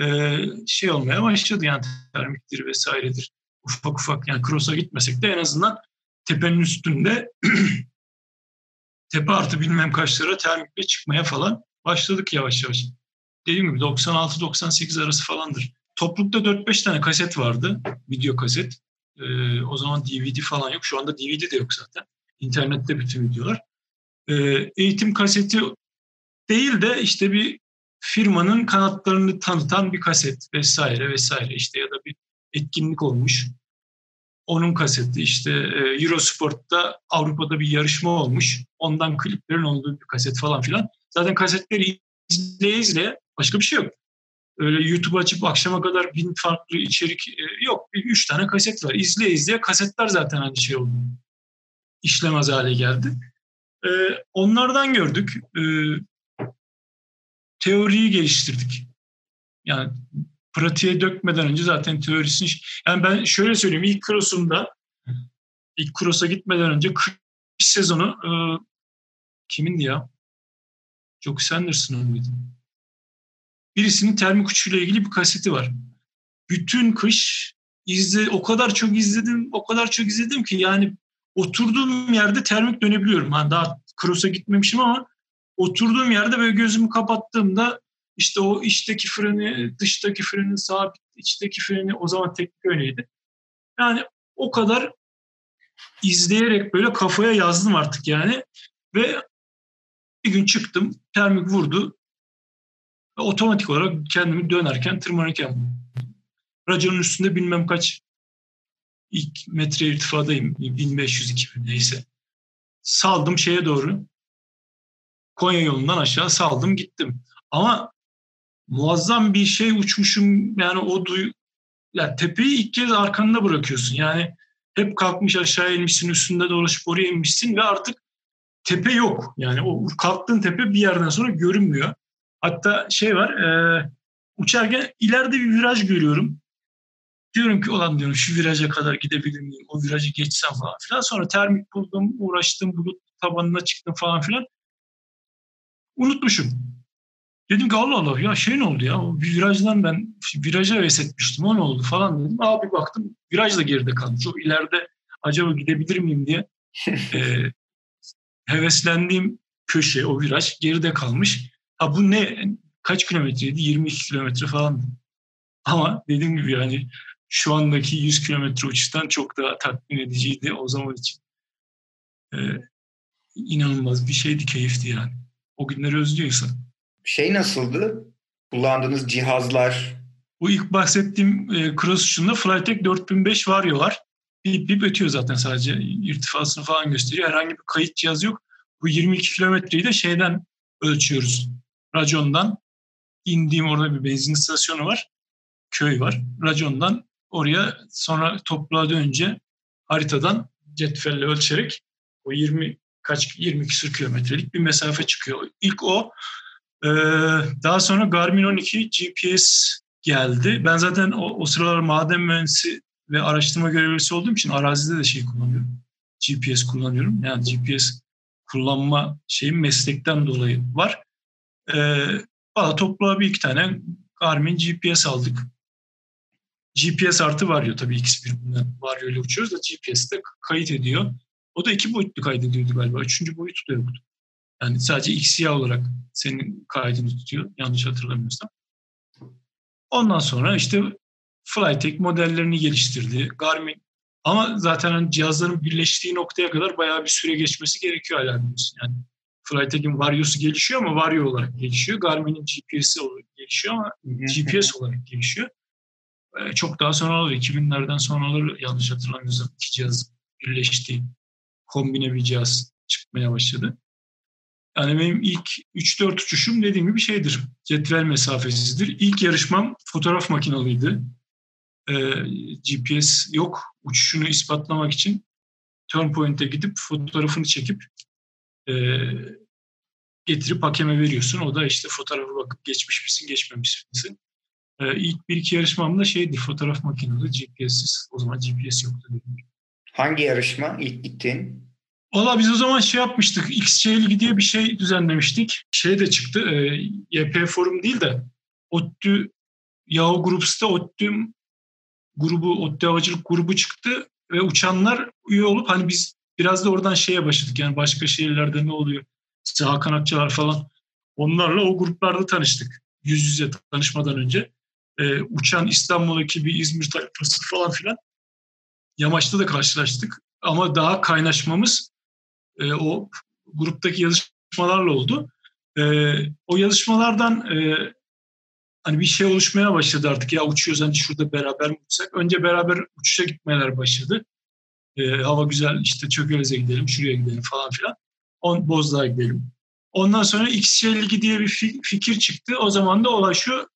e, şey olmaya başladı yani termiktir vesairedir. Ufak ufak yani cross'a gitmesek de en azından tepenin üstünde tepe artı bilmem kaçlara termikle çıkmaya falan başladık yavaş yavaş. Dediğim gibi 96-98 arası falandır. Toplulukta 4-5 tane kaset vardı. Video kaset. Ee, o zaman DVD falan yok. Şu anda DVD de yok zaten. İnternette bütün videolar. Ee, eğitim kaseti değil de işte bir firmanın kanatlarını tanıtan bir kaset vesaire vesaire işte ya da bir etkinlik olmuş. Onun kaseti işte e, Eurosport'ta Avrupa'da bir yarışma olmuş. Ondan kliplerin olduğu bir kaset falan filan. Zaten kasetleri izleye izleye başka bir şey yok. Öyle YouTube açıp akşama kadar bin farklı içerik e, yok. Üç tane kaset var. İzleye izleye kasetler zaten hani şey oldu. İşlemez hale geldi. E, onlardan gördük. Teoriyi geliştirdik. Yani pratiğe dökmeden önce zaten teorisini... Yani ben şöyle söyleyeyim. ilk cross'umda ilk cross'a gitmeden önce kış sezonu e, kimindi ya? Jock Sanderson'ın mıydı? Birisinin termik uçuyla ilgili bir kaseti var. Bütün kış izle, o kadar çok izledim, o kadar çok izledim ki yani oturduğum yerde termik dönebiliyorum. Yani daha cross'a gitmemişim ama oturduğum yerde böyle gözümü kapattığımda işte o içteki freni, dıştaki freni, sabit, içteki freni o zaman teknik öyleydi. Yani o kadar izleyerek böyle kafaya yazdım artık yani. Ve bir gün çıktım, termik vurdu. Ve otomatik olarak kendimi dönerken, tırmanırken raconun üstünde bilmem kaç ilk metre irtifadayım. 1500-2000 neyse. Saldım şeye doğru. Konya yolundan aşağı saldım gittim. Ama muazzam bir şey uçmuşum yani o duy yani tepeyi ilk kez arkanda bırakıyorsun. Yani hep kalkmış aşağı inmişsin üstünde dolaşıp oraya inmişsin ve artık tepe yok. Yani o kalktığın tepe bir yerden sonra görünmüyor. Hatta şey var e, uçarken ileride bir viraj görüyorum. Diyorum ki olan diyorum şu viraja kadar gidebilir miyim? O virajı geçsem falan filan. Sonra termik buldum, uğraştım, bulut tabanına çıktım falan filan. Unutmuşum. Dedim ki Allah Allah ya şey ne oldu ya? O virajdan ben viraja heves etmiştim. O ne oldu falan dedim. Abi baktım viraj da geride kalmış. O ileride acaba gidebilir miyim diye e, heveslendiğim köşe, o viraj geride kalmış. Ha bu ne? Kaç kilometreydi? 22 kilometre falan. Ama dediğim gibi yani şu andaki 100 kilometre uçuştan çok daha tatmin ediciydi o zaman için. Ee, inanılmaz bir şeydi, keyifti yani. O günleri özlüyorsan. Şey nasıldı? Kullandığınız cihazlar? Bu ilk bahsettiğim e, cross uçuşunda Flytek 4005 Vario var. Bip bip ötüyor zaten sadece. irtifasını falan gösteriyor. Herhangi bir kayıt cihazı yok. Bu 22 kilometreyi de şeyden ölçüyoruz. Racondan. indiğim orada bir benzin istasyonu var. Köy var. Racondan oraya sonra toprağa dönünce haritadan cetvelle ölçerek o 20 kaç 20 küsur kilometrelik bir mesafe çıkıyor. İlk o. Ee, daha sonra Garmin 12 GPS geldi. Ben zaten o, o sıralar maden mühendisi ve araştırma görevlisi olduğum için arazide de şey kullanıyorum. GPS kullanıyorum. Yani GPS kullanma şeyim meslekten dolayı var. Ee, valla bir iki tane Garmin GPS aldık. GPS artı Vario tabii ikisi birbirinden Vario ile uçuyoruz da GPS de kayıt ediyor. O da iki boyutlu kaydediyordu galiba. Üçüncü boyutu da yoktu. Yani sadece XY olarak senin kaydını tutuyor. Yanlış hatırlamıyorsam. Ondan sonra işte Flytek modellerini geliştirdi. Garmin ama zaten hani cihazların birleştiği noktaya kadar bayağı bir süre geçmesi gerekiyor hala biliyorsun. Yani Flytek'in Vario'su gelişiyor ama Vario olarak gelişiyor. Garmin'in GPS'i olarak gelişiyor ama GPS olarak gelişiyor. Ee, çok daha sonra olur. 2000'lerden sonra olur yanlış hatırlamıyorsam iki cihaz birleşti. Kombine bir cihaz çıkmaya başladı. Yani benim ilk 3-4 uçuşum dediğim gibi şeydir. Cetvel mesafesidir. İlk yarışmam fotoğraf makinalıydı. Ee, GPS yok. Uçuşunu ispatlamak için turn point'e gidip fotoğrafını çekip e, getirip hakeme veriyorsun. O da işte fotoğrafa bakıp geçmiş misin, geçmemiş misin. Ee, ilk bir iki yarışmamda şeydi fotoğraf makineli GPS'siz. O zaman GPS yoktu. Dedim. Hangi yarışma ilk gittiğin? Valla biz o zaman şey yapmıştık. XC Ligi diye bir şey düzenlemiştik. Şey de çıktı. E, YP Forum değil de ODTÜ Yahoo Groups'ta ODTÜ grubu, ODTÜ Havacılık grubu çıktı ve uçanlar üye olup hani biz biraz da oradan şeye başladık. Yani başka şehirlerde ne oluyor? İşte Hakan Akçalar falan. Onlarla o gruplarda tanıştık. Yüz yüze tanışmadan önce. E, uçan İstanbul ekibi, İzmir tayfası falan filan. Yamaçta da karşılaştık. Ama daha kaynaşmamız e, o gruptaki yazışmalarla oldu. E, o yazışmalardan e, hani bir şey oluşmaya başladı artık. Ya uçuyoruz hani şurada beraber mi uçsak? Önce beraber uçuşa gitmeler başladı. E, hava güzel işte Çökelez'e gidelim, şuraya gidelim falan filan. On, Bozdağ'a gidelim. Ondan sonra XC Ligi diye bir fikir çıktı. O zaman da olay şu,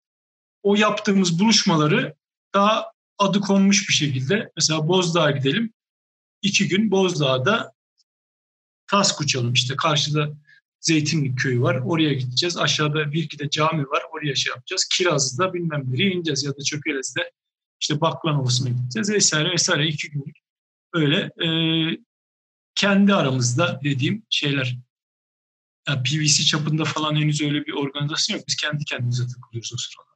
o yaptığımız buluşmaları daha adı konmuş bir şekilde mesela Bozdağ'a gidelim. İki gün Bozdağ'da Task uçalım işte karşıda Zeytinlik köyü var. Oraya gideceğiz. Aşağıda bir iki de cami var. Oraya şey yapacağız. Kirazlı'da bilmem nereye ineceğiz ya da Çökelez'de işte Baklan Ovası'na gideceğiz vesaire vesaire iki günlük öyle e, kendi aramızda dediğim şeyler. Yani PVC çapında falan henüz öyle bir organizasyon yok. Biz kendi kendimize takılıyoruz o sırada.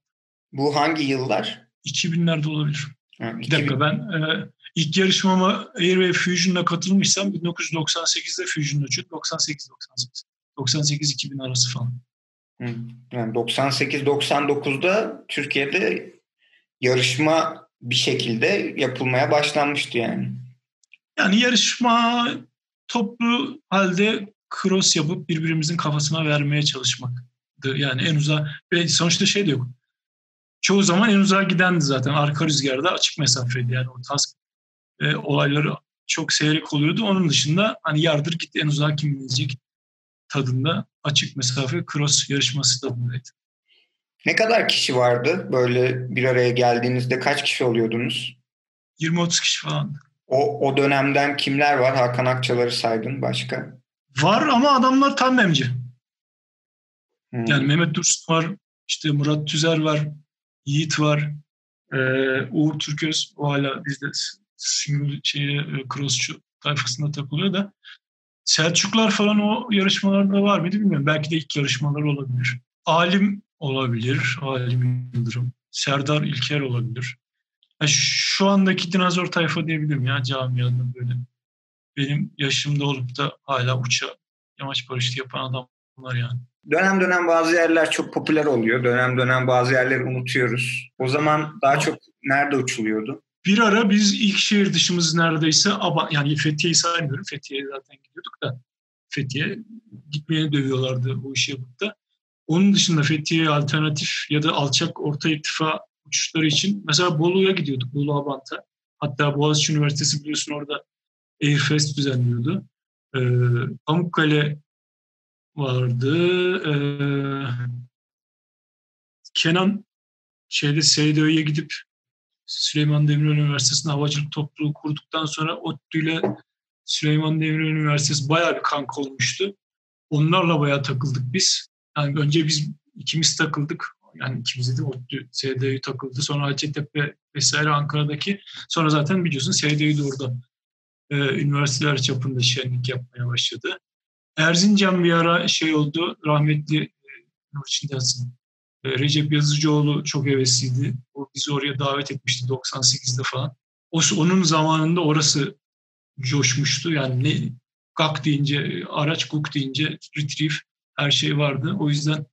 Bu hangi yıllar? 2000'lerde olabilir. Ha, 2000... Bir dakika ben e, ilk yarışmama Airwave Fusion'la katılmışsam 1998'de Fusion'la uçuyordum. 98 98. 98-2000 arası falan. Yani 98-99'da Türkiye'de yarışma bir şekilde yapılmaya başlanmıştı yani. Yani yarışma toplu halde cross yapıp birbirimizin kafasına vermeye çalışmaktı. Yani en uzağa ve sonuçta şey de yok. Çoğu zaman en uzağa gidendi zaten. Arka rüzgarda açık mesafeydi yani o task e, olayları çok seyrek oluyordu. Onun dışında hani yardır git en uzağa kim gidecek tadında açık mesafe cross yarışması tadındaydı. Ne kadar kişi vardı böyle bir araya geldiğinizde kaç kişi oluyordunuz? 20-30 kişi falan. O, o dönemden kimler var? Hakan Akçaları saydın başka. Var ama adamlar tam memci. Hmm. Yani Mehmet Dursun var, işte Murat Tüzer var, Yiğit var, ee, Uğur Türköz o hala bizde single şeye, e, crossçu tayfasında takılıyor da Selçuklar falan o yarışmalarda var mıydı bilmiyorum. Belki de ilk yarışmalar olabilir. Alim olabilir. Alim Yıldırım. Serdar İlker olabilir. Yani şu andaki dinozor tayfa diyebilirim ya camiada böyle. Benim yaşımda olup da hala uça yamaç paraşütü yapan adamlar yani. Dönem dönem bazı yerler çok popüler oluyor. Dönem dönem bazı yerleri unutuyoruz. O zaman daha çok nerede uçuluyordu? Bir ara biz ilk şehir dışımız neredeyse yani Fethiye'yi saymıyorum. Fethiye'ye zaten gidiyorduk da Fethiye gitmeye dövüyorlardı bu işi yapıp da. Onun dışında Fethiye alternatif ya da alçak orta irtifa uçuşları için mesela Bolu'ya gidiyorduk, Bolu Abant'a. Hatta Boğaziçi Üniversitesi biliyorsun orada Airfest düzenliyordu. Ee, Pamukkale vardı. Ee, Kenan şeyde SDÖ'ye gidip Süleyman Demirel Üniversitesi'nde havacılık topluluğu kurduktan sonra ODTÜ ile Süleyman Demirel Üniversitesi bayağı bir kanka olmuştu. Onlarla bayağı takıldık biz. Yani önce biz ikimiz takıldık. Yani ikimiz de ODTÜ, SDÜ takıldı. Sonra Hacettepe vesaire Ankara'daki. Sonra zaten biliyorsun SDÜ de orada e, üniversiteler çapında şenlik yapmaya başladı. Erzincan bir ara şey oldu. Rahmetli e, Nurçin Dersin. E, Recep Yazıcıoğlu çok hevesliydi. O bizi oraya davet etmişti 98'de falan. O, onun zamanında orası coşmuştu. Yani ne gak deyince, araç guk deyince retrieve her şey vardı. O yüzden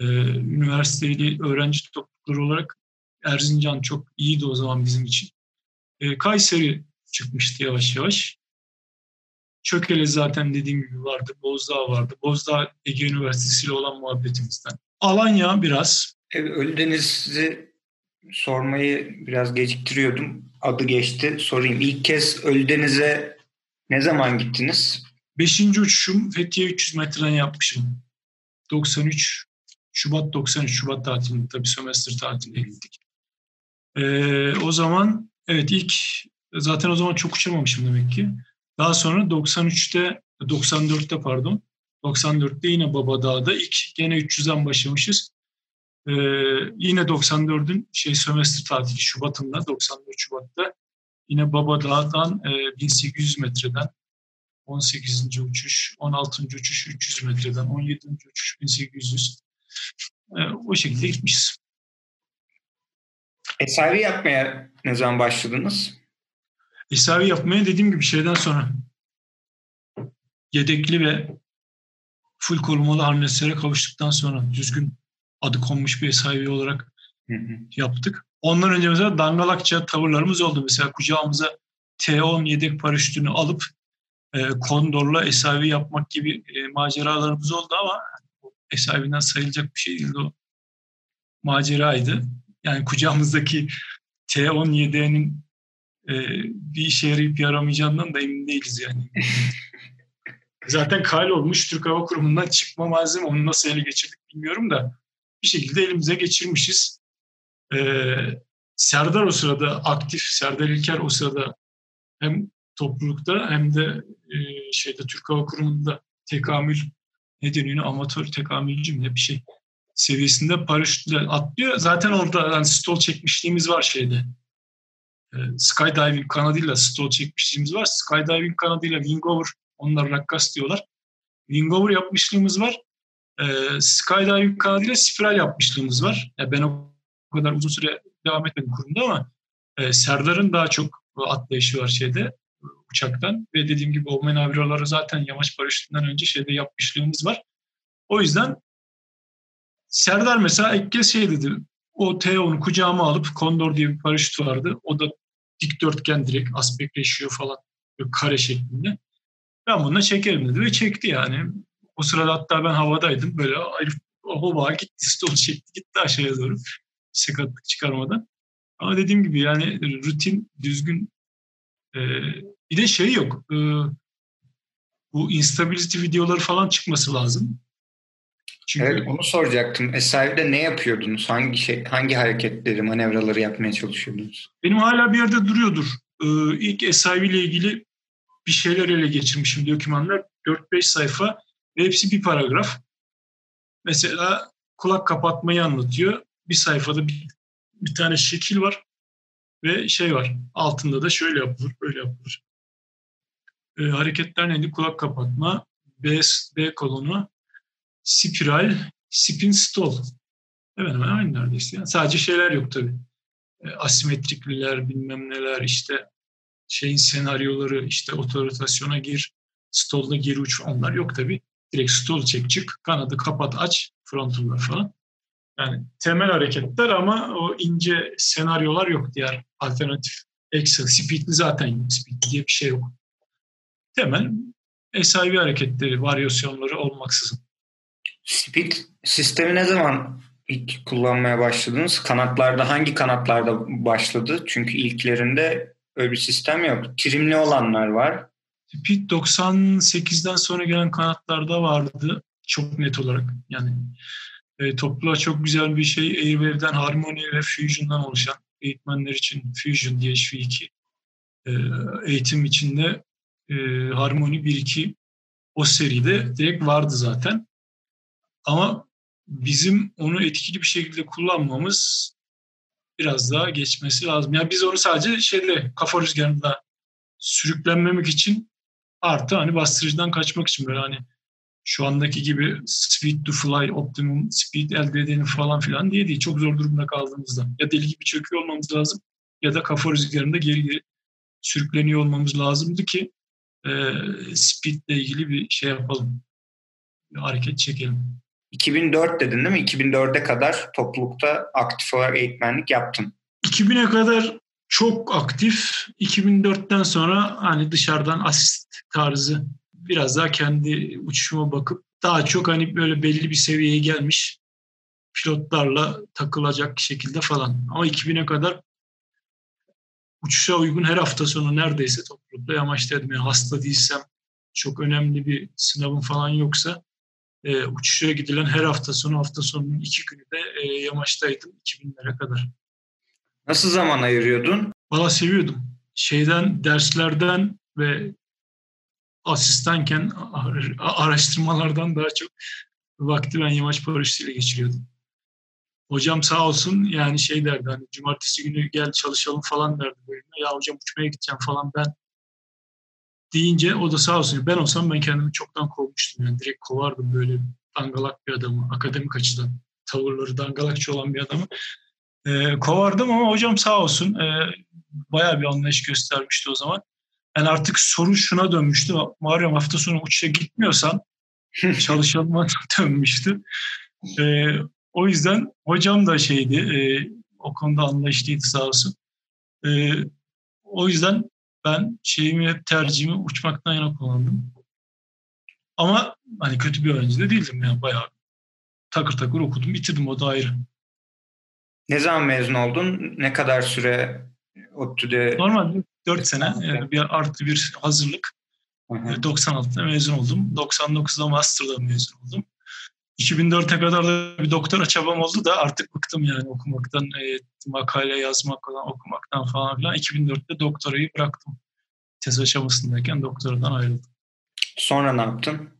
e, üniversiteli öğrenci toplulukları olarak Erzincan çok iyiydi o zaman bizim için. E, Kayseri çıkmıştı yavaş yavaş. Çökele zaten dediğim gibi vardı. Bozdağ vardı. Bozdağ Ege Üniversitesi ile olan muhabbetimizden. Alanya biraz. Evet, Ölüdeniz'i sormayı biraz geciktiriyordum. Adı geçti. Sorayım. İlk kez Ölüdeniz'e ne zaman gittiniz? Beşinci uçuşum Fethiye 300 metreden yapmışım. 93 Şubat 93 Şubat tatilinde tabii sömestr tatiline gittik. Ee, o zaman evet ilk zaten o zaman çok uçamamışım demek ki. Daha sonra 93'te 94'te pardon 94'te yine Babadağ'da ilk gene 300'den başlamışız. Ee, yine 94'ün şey sömestr tatili Şubat'ında 94 Şubat'ta yine Babadağ'dan e, 1800 metreden 18. uçuş, 16. uçuş 300 metreden, 17. uçuş 1800. E, o şekilde gitmişiz. Esavi yapmaya ne zaman başladınız? Esavi yapmaya dediğim gibi şeyden sonra yedekli ve full korumalı harneslere kavuştuktan sonra düzgün adı konmuş bir esavi olarak hı hı. yaptık. Ondan önce mesela dangalakça tavırlarımız oldu. Mesela kucağımıza T10 yedek paraşütünü alıp e, kondorla esavi yapmak gibi e, maceralarımız oldu ama esavinden sayılacak bir şey değildi o. Maceraydı. Yani kucağımızdaki T17'nin e, bir işe yarayıp yaramayacağından da emin değiliz yani. Zaten kal olmuş Türk Hava Kurumu'ndan çıkma malzeme onu nasıl ele geçirdik bilmiyorum da bir şekilde elimize geçirmişiz. Ee, Serdar o sırada aktif, Serdar İlker o sırada hem toplulukta hem de e, şeyde Türk Hava Kurumu'nda tekamül ne deniyor amatör tekamülcü mü ne bir şey seviyesinde paraşütle atlıyor. Zaten orada yani stol çekmişliğimiz var şeyde. E, skydiving kanadıyla stol çekmişliğimiz var. Skydiving kanadıyla wingover onlar rakkas diyorlar. Wingover yapmışlığımız var. E, skydiving kanadıyla spiral yapmışlığımız var. Ya ben o kadar uzun süre devam etmedim kurumda ama e, Serdar'ın daha çok atlayışı var şeyde uçaktan ve dediğim gibi o manevraları zaten yamaç paraşütünden önce şeyde yapmışlığımız var. O yüzden Serdar mesela ilk kez şey dedi. O T10'u kucağıma alıp Kondor diye bir paraşüt vardı. O da dikdörtgen direkt aspect falan böyle kare şeklinde. Ben bununla çekerim dedi ve çekti yani. O sırada hatta ben havadaydım. Böyle ayrı hova gitti, stol çekti gitti aşağıya doğru. Sakatlık çıkarmadan. Ama dediğim gibi yani rutin, düzgün e, bir de şey yok. E, bu instability videoları falan çıkması lazım. Çünkü evet, onu soracaktım. Eser'de ne yapıyordunuz? Hangi şey, hangi hareketleri, manevraları yapmaya çalışıyordunuz? Benim hala bir yerde duruyordur. Ee, ilk SIV ile ilgili bir şeyler ele geçirmişim dokümanlar. 4-5 sayfa ve hepsi bir paragraf. Mesela kulak kapatmayı anlatıyor. Bir sayfada bir, bir tane şekil var ve şey var. Altında da şöyle yapılır, böyle yapılır. Ee, hareketler neydi? Kulak kapatma, B, B kolonu, spiral, spin stall. Hemen hemen aynı neredeyse. Yani sadece şeyler yok tabii. E, asimetrikliler, bilmem neler işte şeyin senaryoları işte otorizasyona gir, stall'da geri uç onlar yok tabii. Direkt stall çek çık, kanadı kapat aç, frontallar falan. Yani temel hareketler ama o ince senaryolar yok diğer alternatif. Excel, speedli zaten yok. Speed diye bir şey yok. Temel SIV hareketleri, varyasyonları olmaksızın. Speed sistemi ne zaman ilk kullanmaya başladınız? Kanatlarda hangi kanatlarda başladı? Çünkü ilklerinde öyle bir sistem yok. Trimli olanlar var. Speed 98'den sonra gelen kanatlarda vardı çok net olarak. Yani E, topluluğa çok güzel bir şey. Airwave'den Harmony ve Fusion'dan oluşan eğitmenler için Fusion diye HV2. E, eğitim içinde e, Harmony 1-2 o seride direkt vardı zaten. Ama bizim onu etkili bir şekilde kullanmamız biraz daha geçmesi lazım. Yani biz onu sadece şeyde kafa rüzgarında sürüklenmemek için artı hani bastırıcıdan kaçmak için böyle hani şu andaki gibi speed to fly, optimum speed elde edelim falan filan diye değil. Çok zor durumda kaldığımızda. Ya deli gibi çöküyor olmamız lazım ya da kafa rüzgarında geri geri sürükleniyor olmamız lazımdı ki e, speed ile ilgili bir şey yapalım. Bir hareket çekelim. 2004 dedin değil mi? 2004'e kadar toplulukta aktif olarak eğitmenlik yaptın. 2000'e kadar çok aktif. 2004'ten sonra hani dışarıdan asist tarzı biraz daha kendi uçuşuma bakıp daha çok hani böyle belli bir seviyeye gelmiş pilotlarla takılacak şekilde falan. Ama 2000'e kadar uçuşa uygun her hafta sonu neredeyse toplulukta yamaçtaydım. Yani hasta değilsem, çok önemli bir sınavım falan yoksa e, uçuşa gidilen her hafta sonu hafta sonunun iki günü de e, yamaçtaydım 2000'lere kadar. Nasıl zaman ayırıyordun? Valla seviyordum. Şeyden, derslerden ve asistanken araştırmalardan daha çok vakti ben yamaç paraşütüyle geçiriyordum. Hocam sağ olsun yani şey derdi hani cumartesi günü gel çalışalım falan derdi böyle. Ya hocam uçmaya gideceğim falan ben deyince o da sağ olsun. Ben olsam ben kendimi çoktan kovmuştum. Yani direkt kovardım böyle dangalak bir adamı. Akademik açıdan tavırları dangalakçı olan bir adamı. E, kovardım ama hocam sağ olsun. E, bayağı bir anlayış göstermişti o zaman. Yani artık sorun şuna dönmüştü. Mariam hafta sonu uçuşa gitmiyorsan çalışalım dönmüştü. E, o yüzden hocam da şeydi, e, o konuda anlayışlıydı sağ olsun. E, o yüzden ben şeyimi hep tercihimi uçmaktan yana kullandım. Ama hani kötü bir öğrenci de değildim yani bayağı takır takır okudum, bitirdim o da ayrı. Ne zaman mezun oldun? Ne kadar süre ODTÜ'de? Normalde 4 sene e, bir artı bir hazırlık. Hı hı. 96'da mezun oldum. 99'da master'da mezun oldum. 2004'e kadar da bir doktora çabam oldu da artık bıktım yani okumaktan, e, makale yazmak falan, okumaktan falan filan. 2004'te doktorayı bıraktım. Tez aşamasındayken doktoradan ayrıldım. Sonra ne yaptın?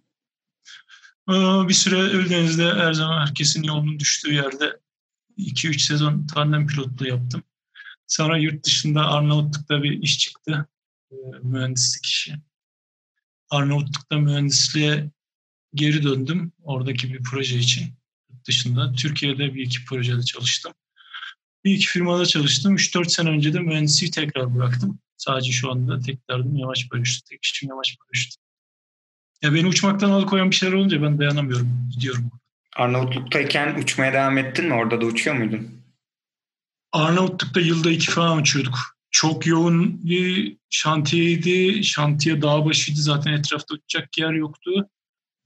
Ee, bir süre Ölüdeniz'de her zaman herkesin yolunun düştüğü yerde 2-3 sezon tandem pilotluğu yaptım. Sonra yurt dışında Arnavutluk'ta bir iş çıktı. E, mühendislik işi. Arnavutluk'ta mühendisliğe geri döndüm oradaki bir proje için dışında. Türkiye'de bir iki projede çalıştım. Bir iki firmada çalıştım. 3-4 sene önce de mühendisliği tekrar bıraktım. Sadece şu anda tek derdim yavaş bölüştü. Tek işim yavaş bölüştü. Ya beni uçmaktan alıkoyan bir şeyler olunca ben dayanamıyorum. Gidiyorum. Arnavutluk'tayken uçmaya devam ettin mi? Orada da uçuyor muydun? Arnavutluk'ta yılda iki falan uçuyorduk. Çok yoğun bir şantiyeydi. Şantiye dağ başıydı. Zaten etrafta uçacak yer yoktu.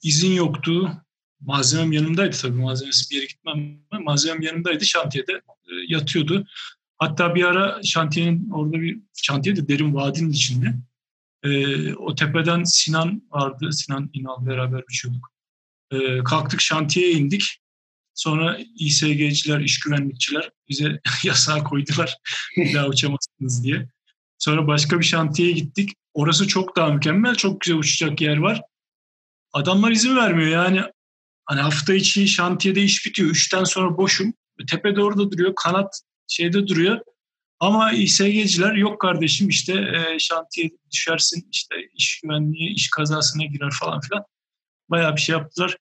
İzin yoktu. Malzemem yanımdaydı tabii. Malzemesi bir yere gitmem. Malzemem yanımdaydı. Şantiyede e, yatıyordu. Hatta bir ara şantiyenin orada bir şantiye de derin vadinin içinde. E, o tepeden Sinan vardı. Sinan İnal beraber uçuyorduk. E, kalktık şantiyeye indik. Sonra İSG'ciler, iş güvenlikçiler bize yasağı koydular. bir daha uçamazsınız diye. Sonra başka bir şantiyeye gittik. Orası çok daha mükemmel. Çok güzel uçacak yer var. Adamlar izin vermiyor yani. Hani hafta içi şantiyede iş bitiyor. Üçten sonra boşum. Tepe doğru da duruyor. Kanat şeyde duruyor. Ama İSG'ciler yok kardeşim işte e, şantiye düşersin işte iş güvenliği, iş kazasına girer falan filan. Bayağı bir şey yaptılar.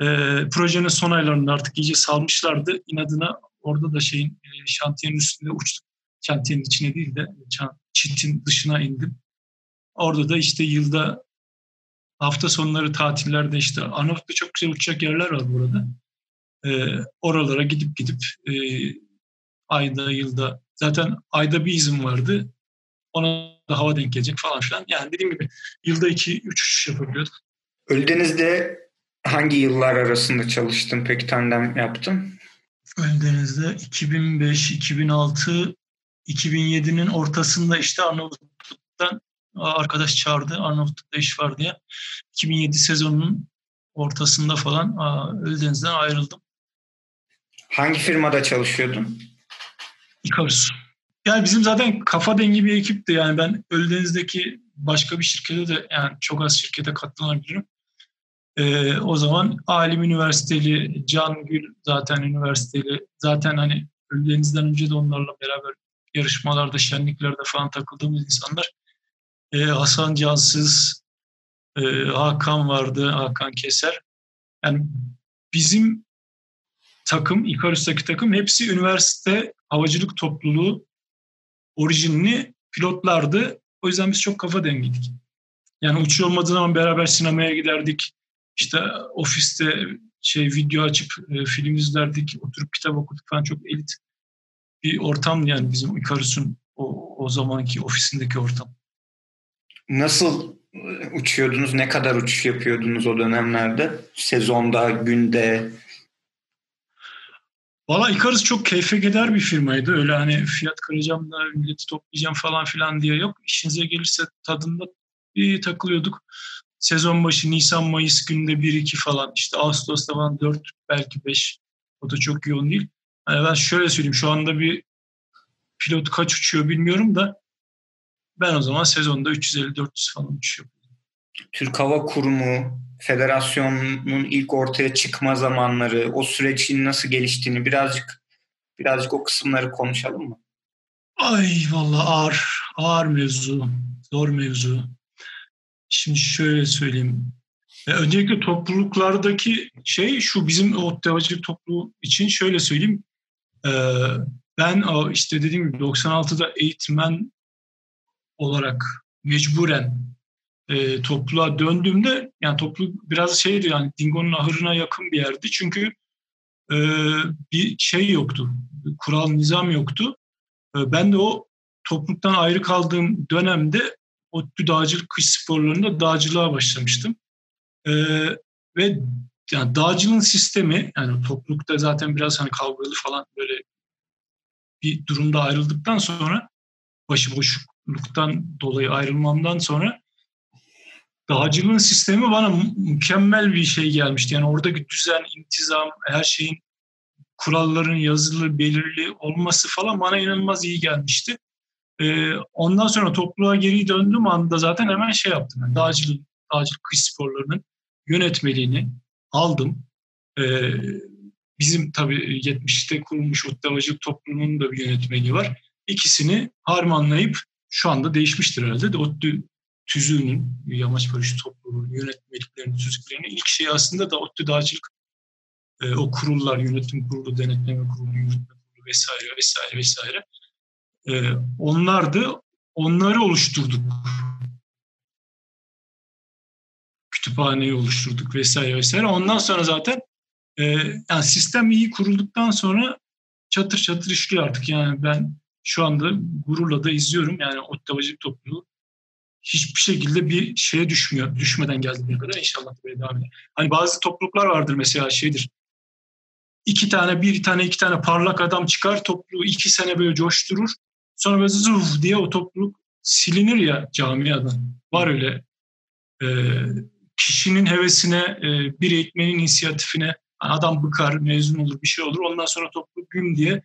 E, projenin son aylarında artık iyice salmışlardı. İnadına orada da şeyin e, şantiyenin üstünde uçtum. Şantiyenin içine değil de çitin dışına indim. Orada da işte yılda hafta sonları tatillerde işte Arnavut'ta çok güzel uçacak yerler var burada. E, oralara gidip gidip e, ayda yılda zaten ayda bir izin vardı. Ona da hava denk gelecek falan filan. Yani dediğim gibi yılda iki üç uçuş yapabiliyorduk. Ölüdeniz'de hangi yıllar arasında çalıştın peki tandem yaptın? Ölüdeniz'de 2005, 2006, 2007'nin ortasında işte Arnavutluk'tan arkadaş çağırdı. Arnavutluk'ta iş var diye. 2007 sezonunun ortasında falan Ölüdeniz'den ayrıldım. Hangi firmada çalışıyordun? Icarus. Yani bizim zaten kafa dengi bir ekipti. Yani ben Ölüdeniz'deki başka bir şirkete de yani çok az şirkete katlanabilirim. Ee, o zaman Alim Üniversiteli, Can Gül zaten üniversiteli. Zaten hani Ölüdeniz'den önce de onlarla beraber yarışmalarda, şenliklerde falan takıldığımız insanlar. Ee, Hasan Cansız, e, Hakan vardı, Hakan Keser. Yani bizim takım, Icarus'taki takım hepsi üniversite havacılık topluluğu orijinli pilotlardı. O yüzden biz çok kafa dengiydik. Yani uçuyor olmadığı zaman beraber sinemaya giderdik. İşte ofiste şey video açıp e, film izlerdik, oturup kitap okuduk falan çok elit bir ortam yani bizim Icarus'un o, o zamanki ofisindeki ortam. Nasıl e, uçuyordunuz? Ne kadar uçuş yapıyordunuz o dönemlerde? Sezonda, günde? Valla Icarus çok keyfe gider bir firmaydı. Öyle hani fiyat kıracağım da milleti toplayacağım falan filan diye yok. İşinize gelirse tadında bir takılıyorduk. Sezon başı Nisan-Mayıs günde 1-2 falan işte Ağustos'ta falan 4 belki 5 o da çok yoğun değil. Yani ben şöyle söyleyeyim şu anda bir pilot kaç uçuyor bilmiyorum da ben o zaman sezonda 350-400 falan uçuyorum. Türk Hava Kurumu, federasyonun ilk ortaya çıkma zamanları, o sürecin nasıl geliştiğini birazcık birazcık o kısımları konuşalım mı? Ay vallahi ağır, ağır mevzu, zor mevzu. Şimdi şöyle söyleyeyim. E, öncelikle topluluklardaki şey şu bizim o havacılık topluluğu için şöyle söyleyeyim. E, ben işte dediğim gibi 96'da eğitmen olarak mecburen e, topluluğa döndüğümde yani topluluk biraz şeydi yani Dingo'nun ahırına yakın bir yerdi. Çünkü e, bir şey yoktu. Kural, nizam yoktu. E, ben de o topluluktan ayrı kaldığım dönemde ODTÜ dağcılık kış sporlarında dağcılığa başlamıştım. E, ve yani dağcılığın sistemi yani toplulukta zaten biraz hani kavgalı falan böyle bir durumda ayrıldıktan sonra başıboşluktan dolayı ayrılmamdan sonra dağcılığın sistemi bana mükemmel bir şey gelmişti. Yani oradaki düzen, intizam, her şeyin kuralların yazılı, belirli olması falan bana inanılmaz iyi gelmişti. Ee, ondan sonra topluluğa geri döndüğüm anda zaten hemen şey yaptım. Yani dağcılık, dağcılık kış sporlarının yönetmeliğini aldım. Ee, bizim tabii 70'te kurulmuş Ottavacılık toplumunun da bir yönetmeliği var. İkisini harmanlayıp şu anda değişmiştir herhalde de ODTÜ tüzüğünün, yamaç barış topluluğunun yönetmeliklerinin, tüzüklerinin ilk şeyi aslında da ODTÜ dağcılık e, o kurullar, yönetim kurulu, denetleme kurulu, yürütme kurulu vesaire vesaire vesaire. E, onlardı, onları oluşturduk. Kütüphaneyi oluşturduk vesaire vesaire. Ondan sonra zaten e, yani sistem iyi kurulduktan sonra çatır çatır işliyor artık. Yani ben şu anda gururla da izliyorum. Yani Ottavacılık topluluğu hiçbir şekilde bir şeye düşmüyor. Düşmeden geldiğine kadar inşallah böyle devam eder. Hani bazı topluluklar vardır mesela şeydir. İki tane, bir tane, iki tane parlak adam çıkar topluluğu iki sene böyle coşturur. Sonra böyle zuf diye o topluluk silinir ya camiadan. Var öyle e, kişinin hevesine, e, bir eğitmenin inisiyatifine adam bıkar, mezun olur, bir şey olur. Ondan sonra topluluk gün diye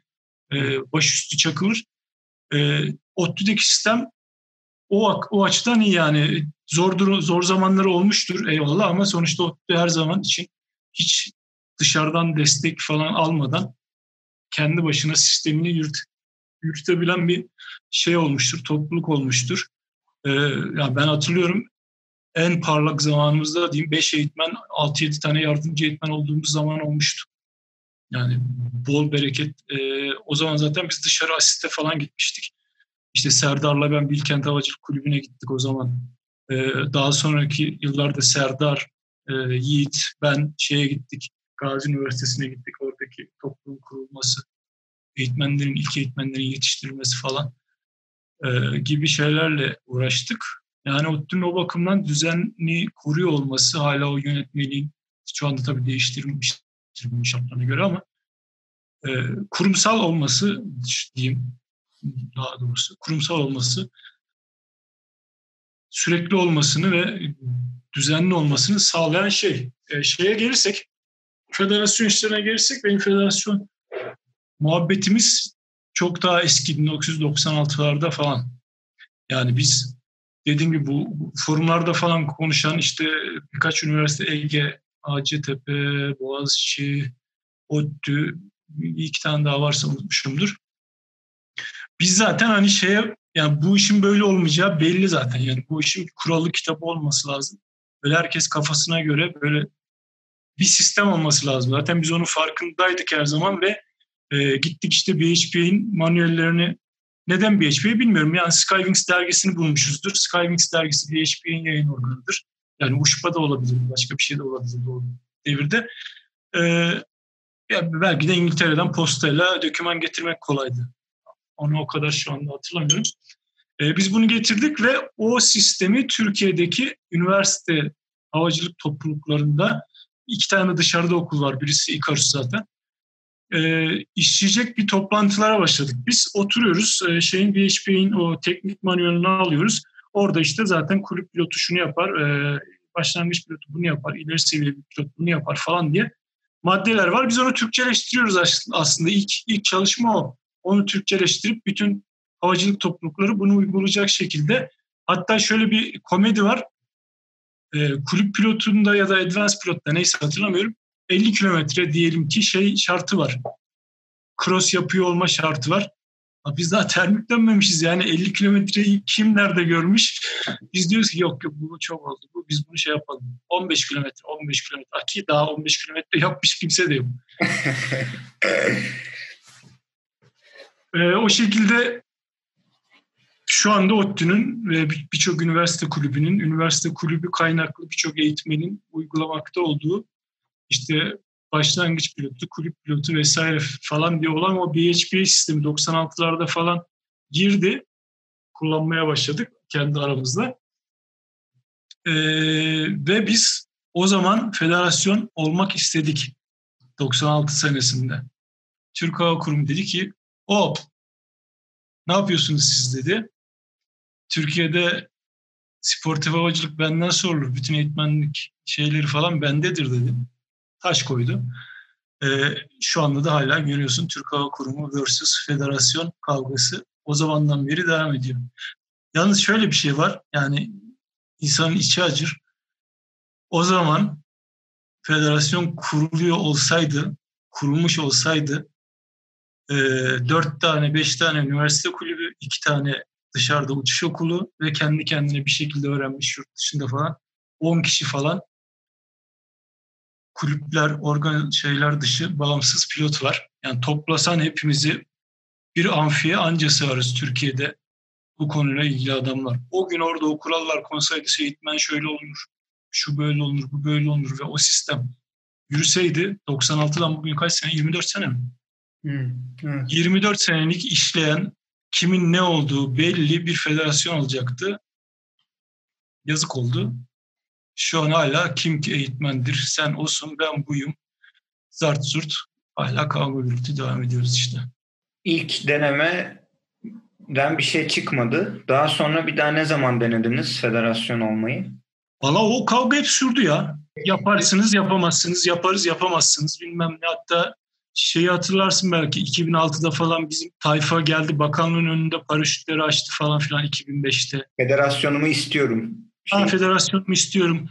e, başüstü çakılır. E, ODTÜ'deki sistem o, o açıdan iyi yani. Zor, zor zamanları olmuştur eyvallah ama sonuçta ODTÜ her zaman için hiç dışarıdan destek falan almadan kendi başına sistemini yürüt, yürütebilen bir şey olmuştur, topluluk olmuştur. Ee, yani ben hatırlıyorum en parlak zamanımızda diyeyim 5 eğitmen, 6-7 tane yardımcı eğitmen olduğumuz zaman olmuştu. Yani bol bereket. Ee, o zaman zaten biz dışarı asiste falan gitmiştik. İşte Serdar'la ben Bilkent Havacılık Kulübü'ne gittik o zaman. Ee, daha sonraki yıllarda Serdar, e, Yiğit, ben şeye gittik. Gazi Üniversitesi'ne gittik. Oradaki toplum kurulması, eğitmenlerin, ilk eğitmenlerin yetiştirilmesi falan e, gibi şeylerle uğraştık. Yani ODTÜ'nün o bakımdan düzenli kuruyor olması hala o yönetmeliğin şu anda tabii değiştirilmiş şartlarına göre ama e, kurumsal olması diyeyim daha doğrusu kurumsal olması sürekli olmasını ve düzenli olmasını sağlayan şey. E, şeye gelirsek, federasyon işlerine gelirsek benim federasyon muhabbetimiz çok daha eski 1996'larda falan. Yani biz dediğim gibi bu forumlarda falan konuşan işte birkaç üniversite Ege, Hacettepe, Boğaziçi, ODTÜ, iki tane daha varsa unutmuşumdur. Biz zaten hani şeye yani bu işin böyle olmayacağı belli zaten. Yani bu işin kurallı kitabı olması lazım. Böyle herkes kafasına göre böyle bir sistem olması lazım. Zaten biz onun farkındaydık her zaman ve e, gittik işte BHP'nin manuellerini neden BHP'yi bilmiyorum. Yani Skywings dergisini bulmuşuzdur. Skywings dergisi BHP'nin yayın organıdır. Yani UŞPA da olabilir, başka bir şey de olabilir o devirde. Ee, ya belki de İngiltere'den postayla doküman getirmek kolaydı. Onu o kadar şu anda hatırlamıyorum. Ee, biz bunu getirdik ve o sistemi Türkiye'deki üniversite havacılık topluluklarında iki tane dışarıda okul var. Birisi İkarus zaten. Ee, işleyecek bir toplantılara başladık. Biz oturuyoruz. E, şeyin BHP'nin o teknik manuelini alıyoruz. Orada işte zaten kulüp pilotu şunu yapar, e, başlangıç pilotu bunu yapar, ileri seviye bir pilot bunu yapar falan diye maddeler var. Biz onu Türkçeleştiriyoruz aslında. İlk, ilk çalışma o. Onu Türkçeleştirip bütün havacılık toplulukları bunu uygulayacak şekilde. Hatta şöyle bir komedi var. E, kulüp pilotunda ya da advanced pilotta neyse hatırlamıyorum. 50 kilometre diyelim ki şey şartı var. Cross yapıyor olma şartı var. Biz daha termik dönmemişiz yani 50 kilometreyi kim nerede görmüş? Biz diyoruz ki yok yok bu çok oldu. Bu, biz bunu şey yapalım. 15 kilometre, 15 kilometre. Ki daha 15 kilometre yapmış kimse de yok. ee, o şekilde şu anda ODTÜ'nün ve birçok üniversite kulübünün, üniversite kulübü kaynaklı birçok eğitmenin uygulamakta olduğu işte başlangıç pilotu, kulüp pilotu vesaire falan diye olan o BHP sistemi 96'larda falan girdi. Kullanmaya başladık kendi aramızda. Ee, ve biz o zaman federasyon olmak istedik 96 senesinde. Türk Hava Kurumu dedi ki hop ne yapıyorsunuz siz dedi. Türkiye'de sportif havacılık benden sorulur. Bütün eğitmenlik şeyleri falan bendedir dedi taş koydu. E, şu anda da hala görüyorsun Türk Hava Kurumu versus federasyon kavgası o zamandan beri devam ediyor. Yalnız şöyle bir şey var yani insanın içi acır. O zaman federasyon kuruluyor olsaydı, kurulmuş olsaydı e, dört tane, beş tane üniversite kulübü, iki tane dışarıda uçuş okulu ve kendi kendine bir şekilde öğrenmiş yurt dışında falan 10 kişi falan kulüpler, organ şeyler dışı bağımsız pilot var. Yani toplasan hepimizi bir amfiye anca sığarız Türkiye'de bu konuyla ilgili adamlar. O gün orada o kurallar konsaydı eğitmen şöyle olunur, şu böyle olunur, bu böyle olunur ve o sistem yürüseydi 96'dan bugün kaç sene? 24 sene mi? Hmm, evet. 24 senelik işleyen kimin ne olduğu belli bir federasyon olacaktı. Yazık oldu. Şu an hala kim ki eğitmendir, sen olsun, ben buyum. Zart zurt hala kavga gürültü devam ediyoruz işte. İlk denemeden bir şey çıkmadı. Daha sonra bir daha ne zaman denediniz federasyon olmayı? Valla o kavga hep sürdü ya. Yaparsınız yapamazsınız, yaparız yapamazsınız bilmem ne. Hatta şeyi hatırlarsın belki 2006'da falan bizim tayfa geldi bakanlığın önünde paraşütleri açtı falan filan 2005'te. Federasyonumu istiyorum. Şey... Ha, federasyonumu istiyorum.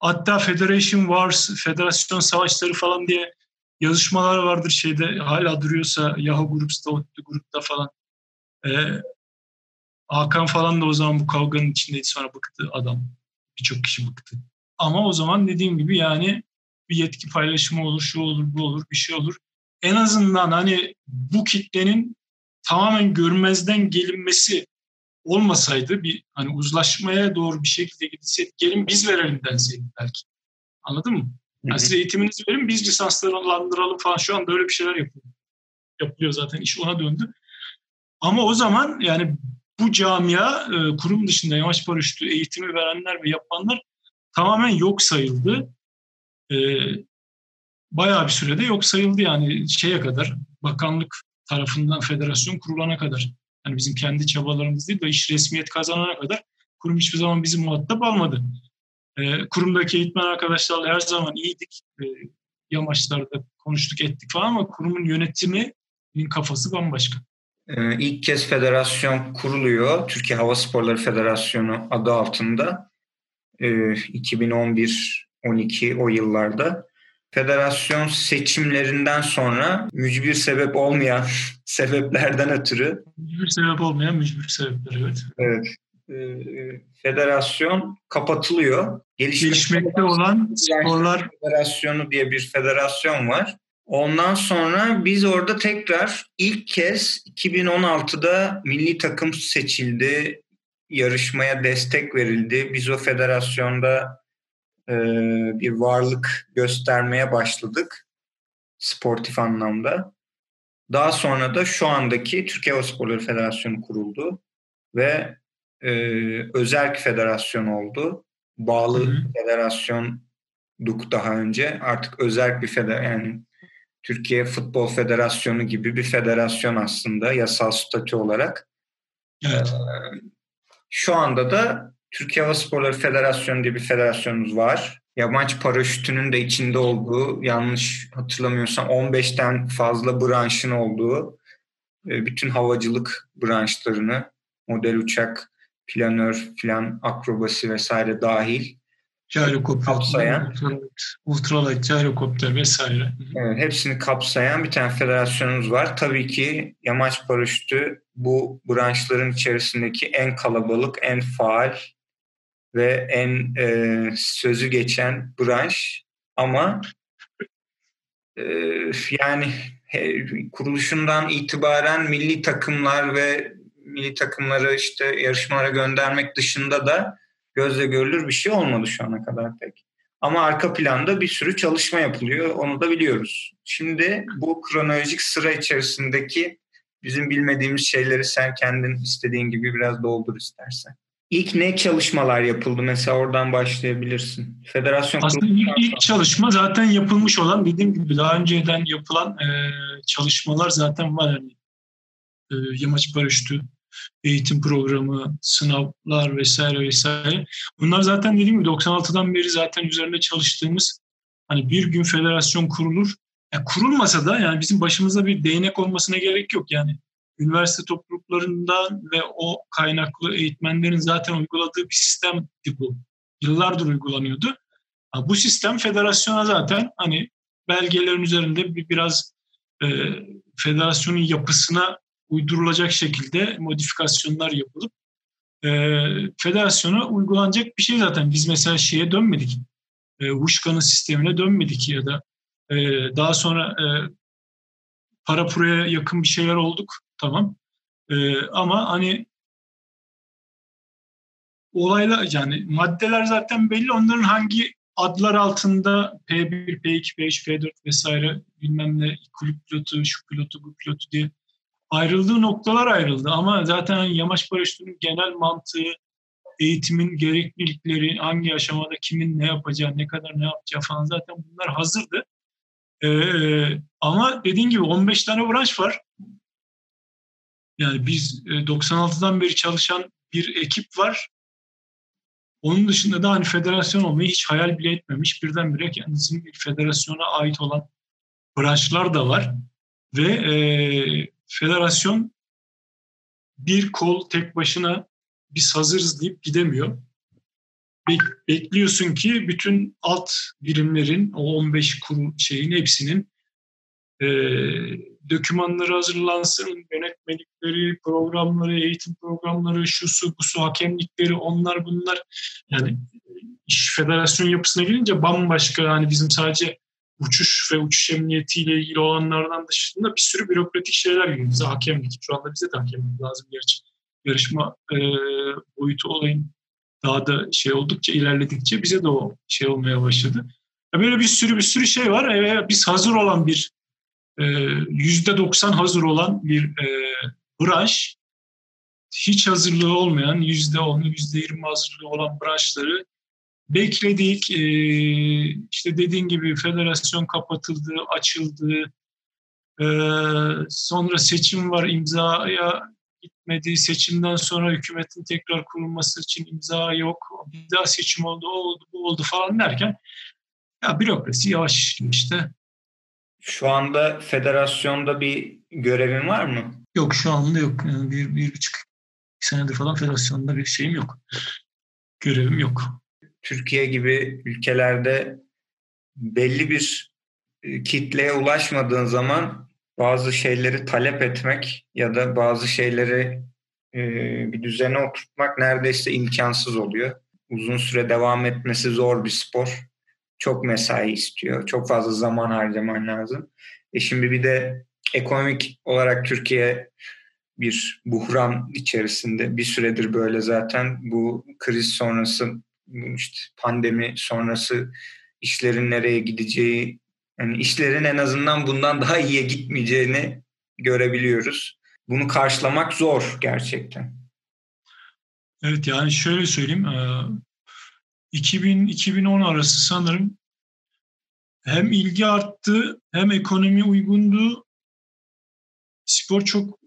Hatta Federation Wars, Federasyon Savaşları falan diye yazışmalar vardır şeyde hala duruyorsa Yahoo Groups'ta, ODTÜ Group'ta falan. Ee, Hakan falan da o zaman bu kavganın içindeydi sonra bıktı adam. Birçok kişi bıktı. Ama o zaman dediğim gibi yani bir yetki paylaşımı olur, şu olur, bu olur, bir şey olur. En azından hani bu kitlenin tamamen görmezden gelinmesi olmasaydı bir hani uzlaşmaya doğru bir şekilde gitseydik gelin biz verelim denseydik belki. Anladın mı? Yani size eğitiminizi verin biz lisanslandıralım falan şu anda öyle bir şeyler yapıyor. Yapılıyor zaten iş ona döndü. Ama o zaman yani bu camia e, kurum dışında yamaç paraşütü eğitimi verenler ve yapanlar tamamen yok sayıldı. E, bayağı bir sürede yok sayıldı yani şeye kadar bakanlık tarafından federasyon kurulana kadar. Yani bizim kendi çabalarımız değil de iş resmiyet kazanana kadar kurum hiçbir zaman bizi muhatap almadı. E, kurumdaki eğitmen arkadaşlarla her zaman iyiydik. E, yamaçlarda konuştuk ettik falan ama kurumun yönetiminin kafası bambaşka. Ee, ilk kez federasyon kuruluyor. Türkiye Hava Sporları Federasyonu adı altında. Ee, 2011-12 o yıllarda. Federasyon seçimlerinden sonra mücbir sebep olmayan sebeplerden ötürü. Mücbir sebep olmayan mücbir sebepler evet. Evet. Ee, federasyon kapatılıyor. Gelişmekte olan sporlar federasyonu diye bir federasyon var. Ondan sonra biz orada tekrar ilk kez 2016'da milli takım seçildi. Yarışmaya destek verildi. Biz o federasyonda e, bir varlık göstermeye başladık. Sportif anlamda. Daha sonra da şu andaki Türkiye Sporları Federasyonu kuruldu. Ve e, özel federasyon oldu. Bağlı Hı-hı. federasyonduk daha önce. Artık özel bir federasyon yani Türkiye Futbol Federasyonu gibi bir federasyon aslında yasal statü olarak. Evet. Ee, şu anda da Türkiye Hava Sporları Federasyonu diye bir federasyonumuz var. Yabancı paraşütünün de içinde olduğu, yanlış hatırlamıyorsam 15'ten fazla branşın olduğu e, bütün havacılık branşlarını, model uçak, planör filan, akrobasi vesaire dahil Gyrokopter, kapsayan, ultralight, gyrokopter vesaire. Evet, hepsini kapsayan bir tane federasyonumuz var. Tabii ki yamaç paraşütü bu branşların içerisindeki en kalabalık, en faal ve en e, sözü geçen branş. Ama e, yani he, kuruluşundan itibaren milli takımlar ve milli takımları işte yarışmalara göndermek dışında da gözle görülür bir şey olmadı şu ana kadar pek. Ama arka planda bir sürü çalışma yapılıyor. Onu da biliyoruz. Şimdi bu kronolojik sıra içerisindeki bizim bilmediğimiz şeyleri sen kendin istediğin gibi biraz doldur istersen. İlk ne çalışmalar yapıldı? Mesela oradan başlayabilirsin. Federasyon Aslında ilk, ilk çalışma zaten yapılmış olan dediğim gibi daha önceden yapılan e, çalışmalar zaten var. Yani, e, yamaç paraşütü eğitim programı, sınavlar vesaire vesaire. Bunlar zaten dediğim gibi 96'dan beri zaten üzerinde çalıştığımız hani bir gün federasyon kurulur. Yani kurulmasa da yani bizim başımızda bir değnek olmasına gerek yok. Yani üniversite topluluklarından ve o kaynaklı eğitmenlerin zaten uyguladığı bir sistemdi bu. Yıllardır uygulanıyordu. Bu sistem federasyona zaten hani belgelerin üzerinde bir biraz e, federasyonun yapısına uydurulacak şekilde modifikasyonlar yapılıp e, federasyona uygulanacak bir şey zaten. Biz mesela şeye dönmedik. E, Huşkan'ın sistemine dönmedik ya da e, daha sonra e, para puraya yakın bir şeyler olduk. Tamam. E, ama hani olaylar yani maddeler zaten belli. Onların hangi adlar altında P1, P2, P3, P4 vesaire bilmem ne kulüp pilotu, şu pilotu, bu pilotu diye ayrıldığı noktalar ayrıldı ama zaten yamaç paraşütünün genel mantığı, eğitimin gereklilikleri, hangi aşamada kimin ne yapacağı, ne kadar ne yapacağı falan zaten bunlar hazırdı. Ee, ama dediğin gibi 15 tane branş var. Yani biz 96'dan e, beri çalışan bir ekip var. Onun dışında da hani federasyon olmayı hiç hayal bile etmemiş. Birdenbire kendisinin bir federasyona ait olan branşlar da var. Ve e, federasyon bir kol tek başına biz hazırız deyip gidemiyor. Bek- bekliyorsun ki bütün alt birimlerin o 15 kurum şeyin hepsinin e, dokümanları hazırlansın, yönetmelikleri, programları, eğitim programları, şu su, bu su, hakemlikleri, onlar bunlar. Yani iş federasyon yapısına gelince bambaşka yani bizim sadece uçuş ve uçuş emniyetiyle ilgili olanlardan dışında bir sürü bürokratik şeyler geliyor. Bize hakemlik, şu anda bize de hakemlik lazım gerçi. Yarışma e, boyutu olayın daha da şey oldukça ilerledikçe bize de o şey olmaya başladı. Böyle bir sürü bir sürü şey var. E, biz hazır olan bir yüzde doksan hazır olan bir e, branş hiç hazırlığı olmayan yüzde on, yüzde yirmi hazırlığı olan branşları bekledik. E, işte dediğin gibi federasyon kapatıldı, açıldı. E, sonra seçim var imzaya gitmedi. Seçimden sonra hükümetin tekrar kurulması için imza yok. Bir daha seçim oldu, o oldu, bu oldu falan derken ya bürokrasi yavaş işte. Şu anda federasyonda bir görevin var mı? Yok şu anda yok. Yani bir, bir buçuk senedir falan federasyonda bir şeyim yok. Görevim yok. Türkiye gibi ülkelerde belli bir e, kitleye ulaşmadığın zaman bazı şeyleri talep etmek ya da bazı şeyleri e, bir düzene oturtmak neredeyse imkansız oluyor. Uzun süre devam etmesi zor bir spor. Çok mesai istiyor. Çok fazla zaman harcaman lazım. E şimdi bir de ekonomik olarak Türkiye bir buhran içerisinde. Bir süredir böyle zaten bu kriz sonrası işte pandemi sonrası işlerin nereye gideceği yani işlerin en azından bundan daha iyiye gitmeyeceğini görebiliyoruz. Bunu karşılamak zor gerçekten. Evet yani şöyle söyleyeyim. 2000-2010 arası sanırım hem ilgi arttı hem ekonomi uygundu. Spor çok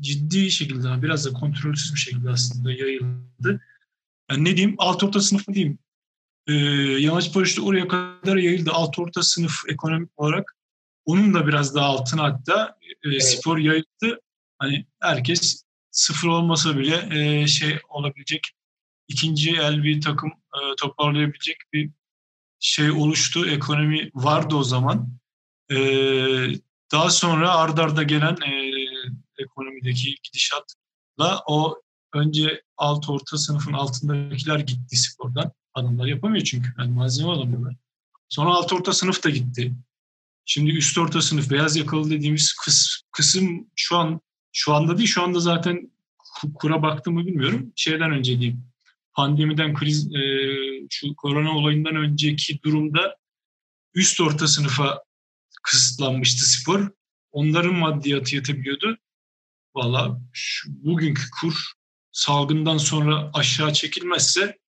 ciddi şekilde biraz da kontrolsüz bir şekilde aslında yayıldı. Yani ne diyeyim alt orta sınıf mı diyeyim? Ee, yamaç paraşütü oraya kadar yayıldı. Alt orta sınıf ekonomik olarak. Onun da biraz daha altına hatta e, evet. spor yayıldı. Hani herkes sıfır olmasa bile e, şey olabilecek ikinci el bir takım e, toparlayabilecek bir şey oluştu. Ekonomi vardı o zaman. E, daha sonra ardarda gelen e, ekonomideki gidişatla o önce alt orta sınıfın altındakiler gitti spordan. Adamlar yapamıyor çünkü. Yani malzeme alamıyorlar. Sonra alt orta sınıf da gitti. Şimdi üst orta sınıf, beyaz yakalı dediğimiz kıs, kısım şu an şu anda değil, şu anda zaten kura baktığımı bilmiyorum. Şeyden önce diyeyim, pandemiden, kriz, e, şu korona olayından önceki durumda üst orta sınıfa kısıtlanmıştı spor. Onların maddiyatı yetebiliyordu. Valla bugünkü kur salgından sonra aşağı çekilmezse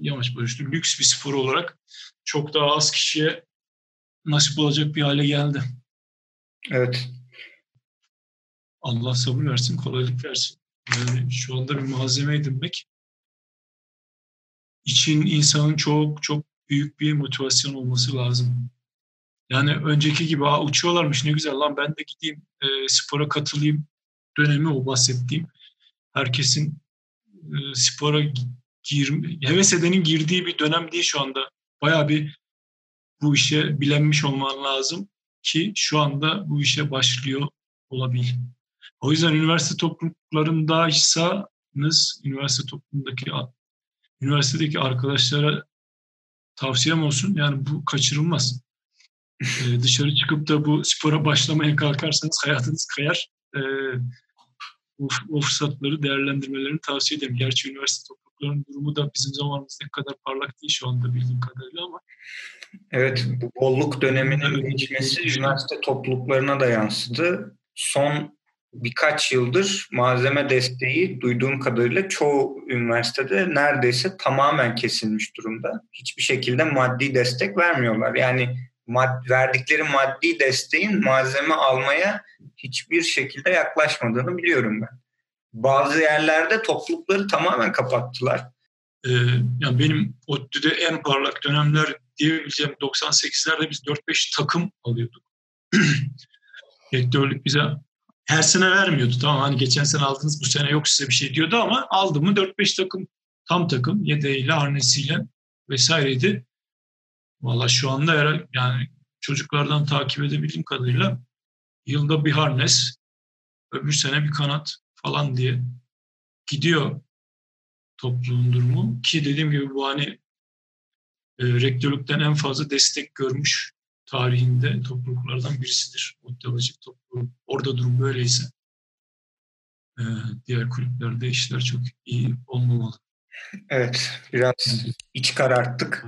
yamaç paraşütü lüks bir spor olarak çok daha az kişiye nasip olacak bir hale geldi. Evet. Allah sabır versin, kolaylık versin. Yani şu anda bir malzeme edinmek için insanın çok çok büyük bir motivasyon olması lazım. Yani önceki gibi Aa, uçuyorlarmış ne güzel lan ben de gideyim e, spora katılayım dönemi o bahsettiğim. Herkesin e, spora gir, heves edenin girdiği bir dönem değil şu anda. Baya bir bu işe bilenmiş olman lazım ki şu anda bu işe başlıyor olabil. O yüzden üniversite topluluklarındaysanız üniversite toplumundaki üniversitedeki arkadaşlara tavsiyem olsun. Yani bu kaçırılmaz. Ee, dışarı çıkıp da bu spora başlamaya kalkarsanız hayatınız kayar. Ee, bu, o fırsatları değerlendirmelerini tavsiye ederim. Gerçi üniversite topluluklarının durumu da bizim zamanımızdaki kadar parlak değil şu anda bildiğim kadarıyla ama. Evet, bu bolluk döneminin geçmesi üniversite topluluklarına da yansıdı. Son birkaç yıldır malzeme desteği duyduğum kadarıyla çoğu üniversitede neredeyse tamamen kesilmiş durumda. Hiçbir şekilde maddi destek vermiyorlar. Yani mad verdikleri maddi desteğin malzeme almaya hiçbir şekilde yaklaşmadığını biliyorum ben. Bazı yerlerde toplulukları tamamen kapattılar. Ee, yani benim ODTÜ'de en parlak dönemler diyebileceğim 98'lerde biz 4-5 takım alıyorduk. Rektörlük bize her sene vermiyordu. Tamam hani geçen sene aldınız bu sene yok size bir şey diyordu ama aldı mı 4-5 takım tam takım yedeğiyle, harnesiyle vesaireydi. Valla şu anda herhalde yani çocuklardan takip edebildiğim kadarıyla yılda bir harnes, öbür sene bir kanat falan diye gidiyor topluluğun durumu. Ki dediğim gibi bu hani e, rektörlükten en fazla destek görmüş tarihinde topluluklardan birisidir. Ottelacık topluluğu. Orada durum böyleyse e, diğer kulüplerde işler çok iyi olmamalı. Evet, biraz iç kararttık.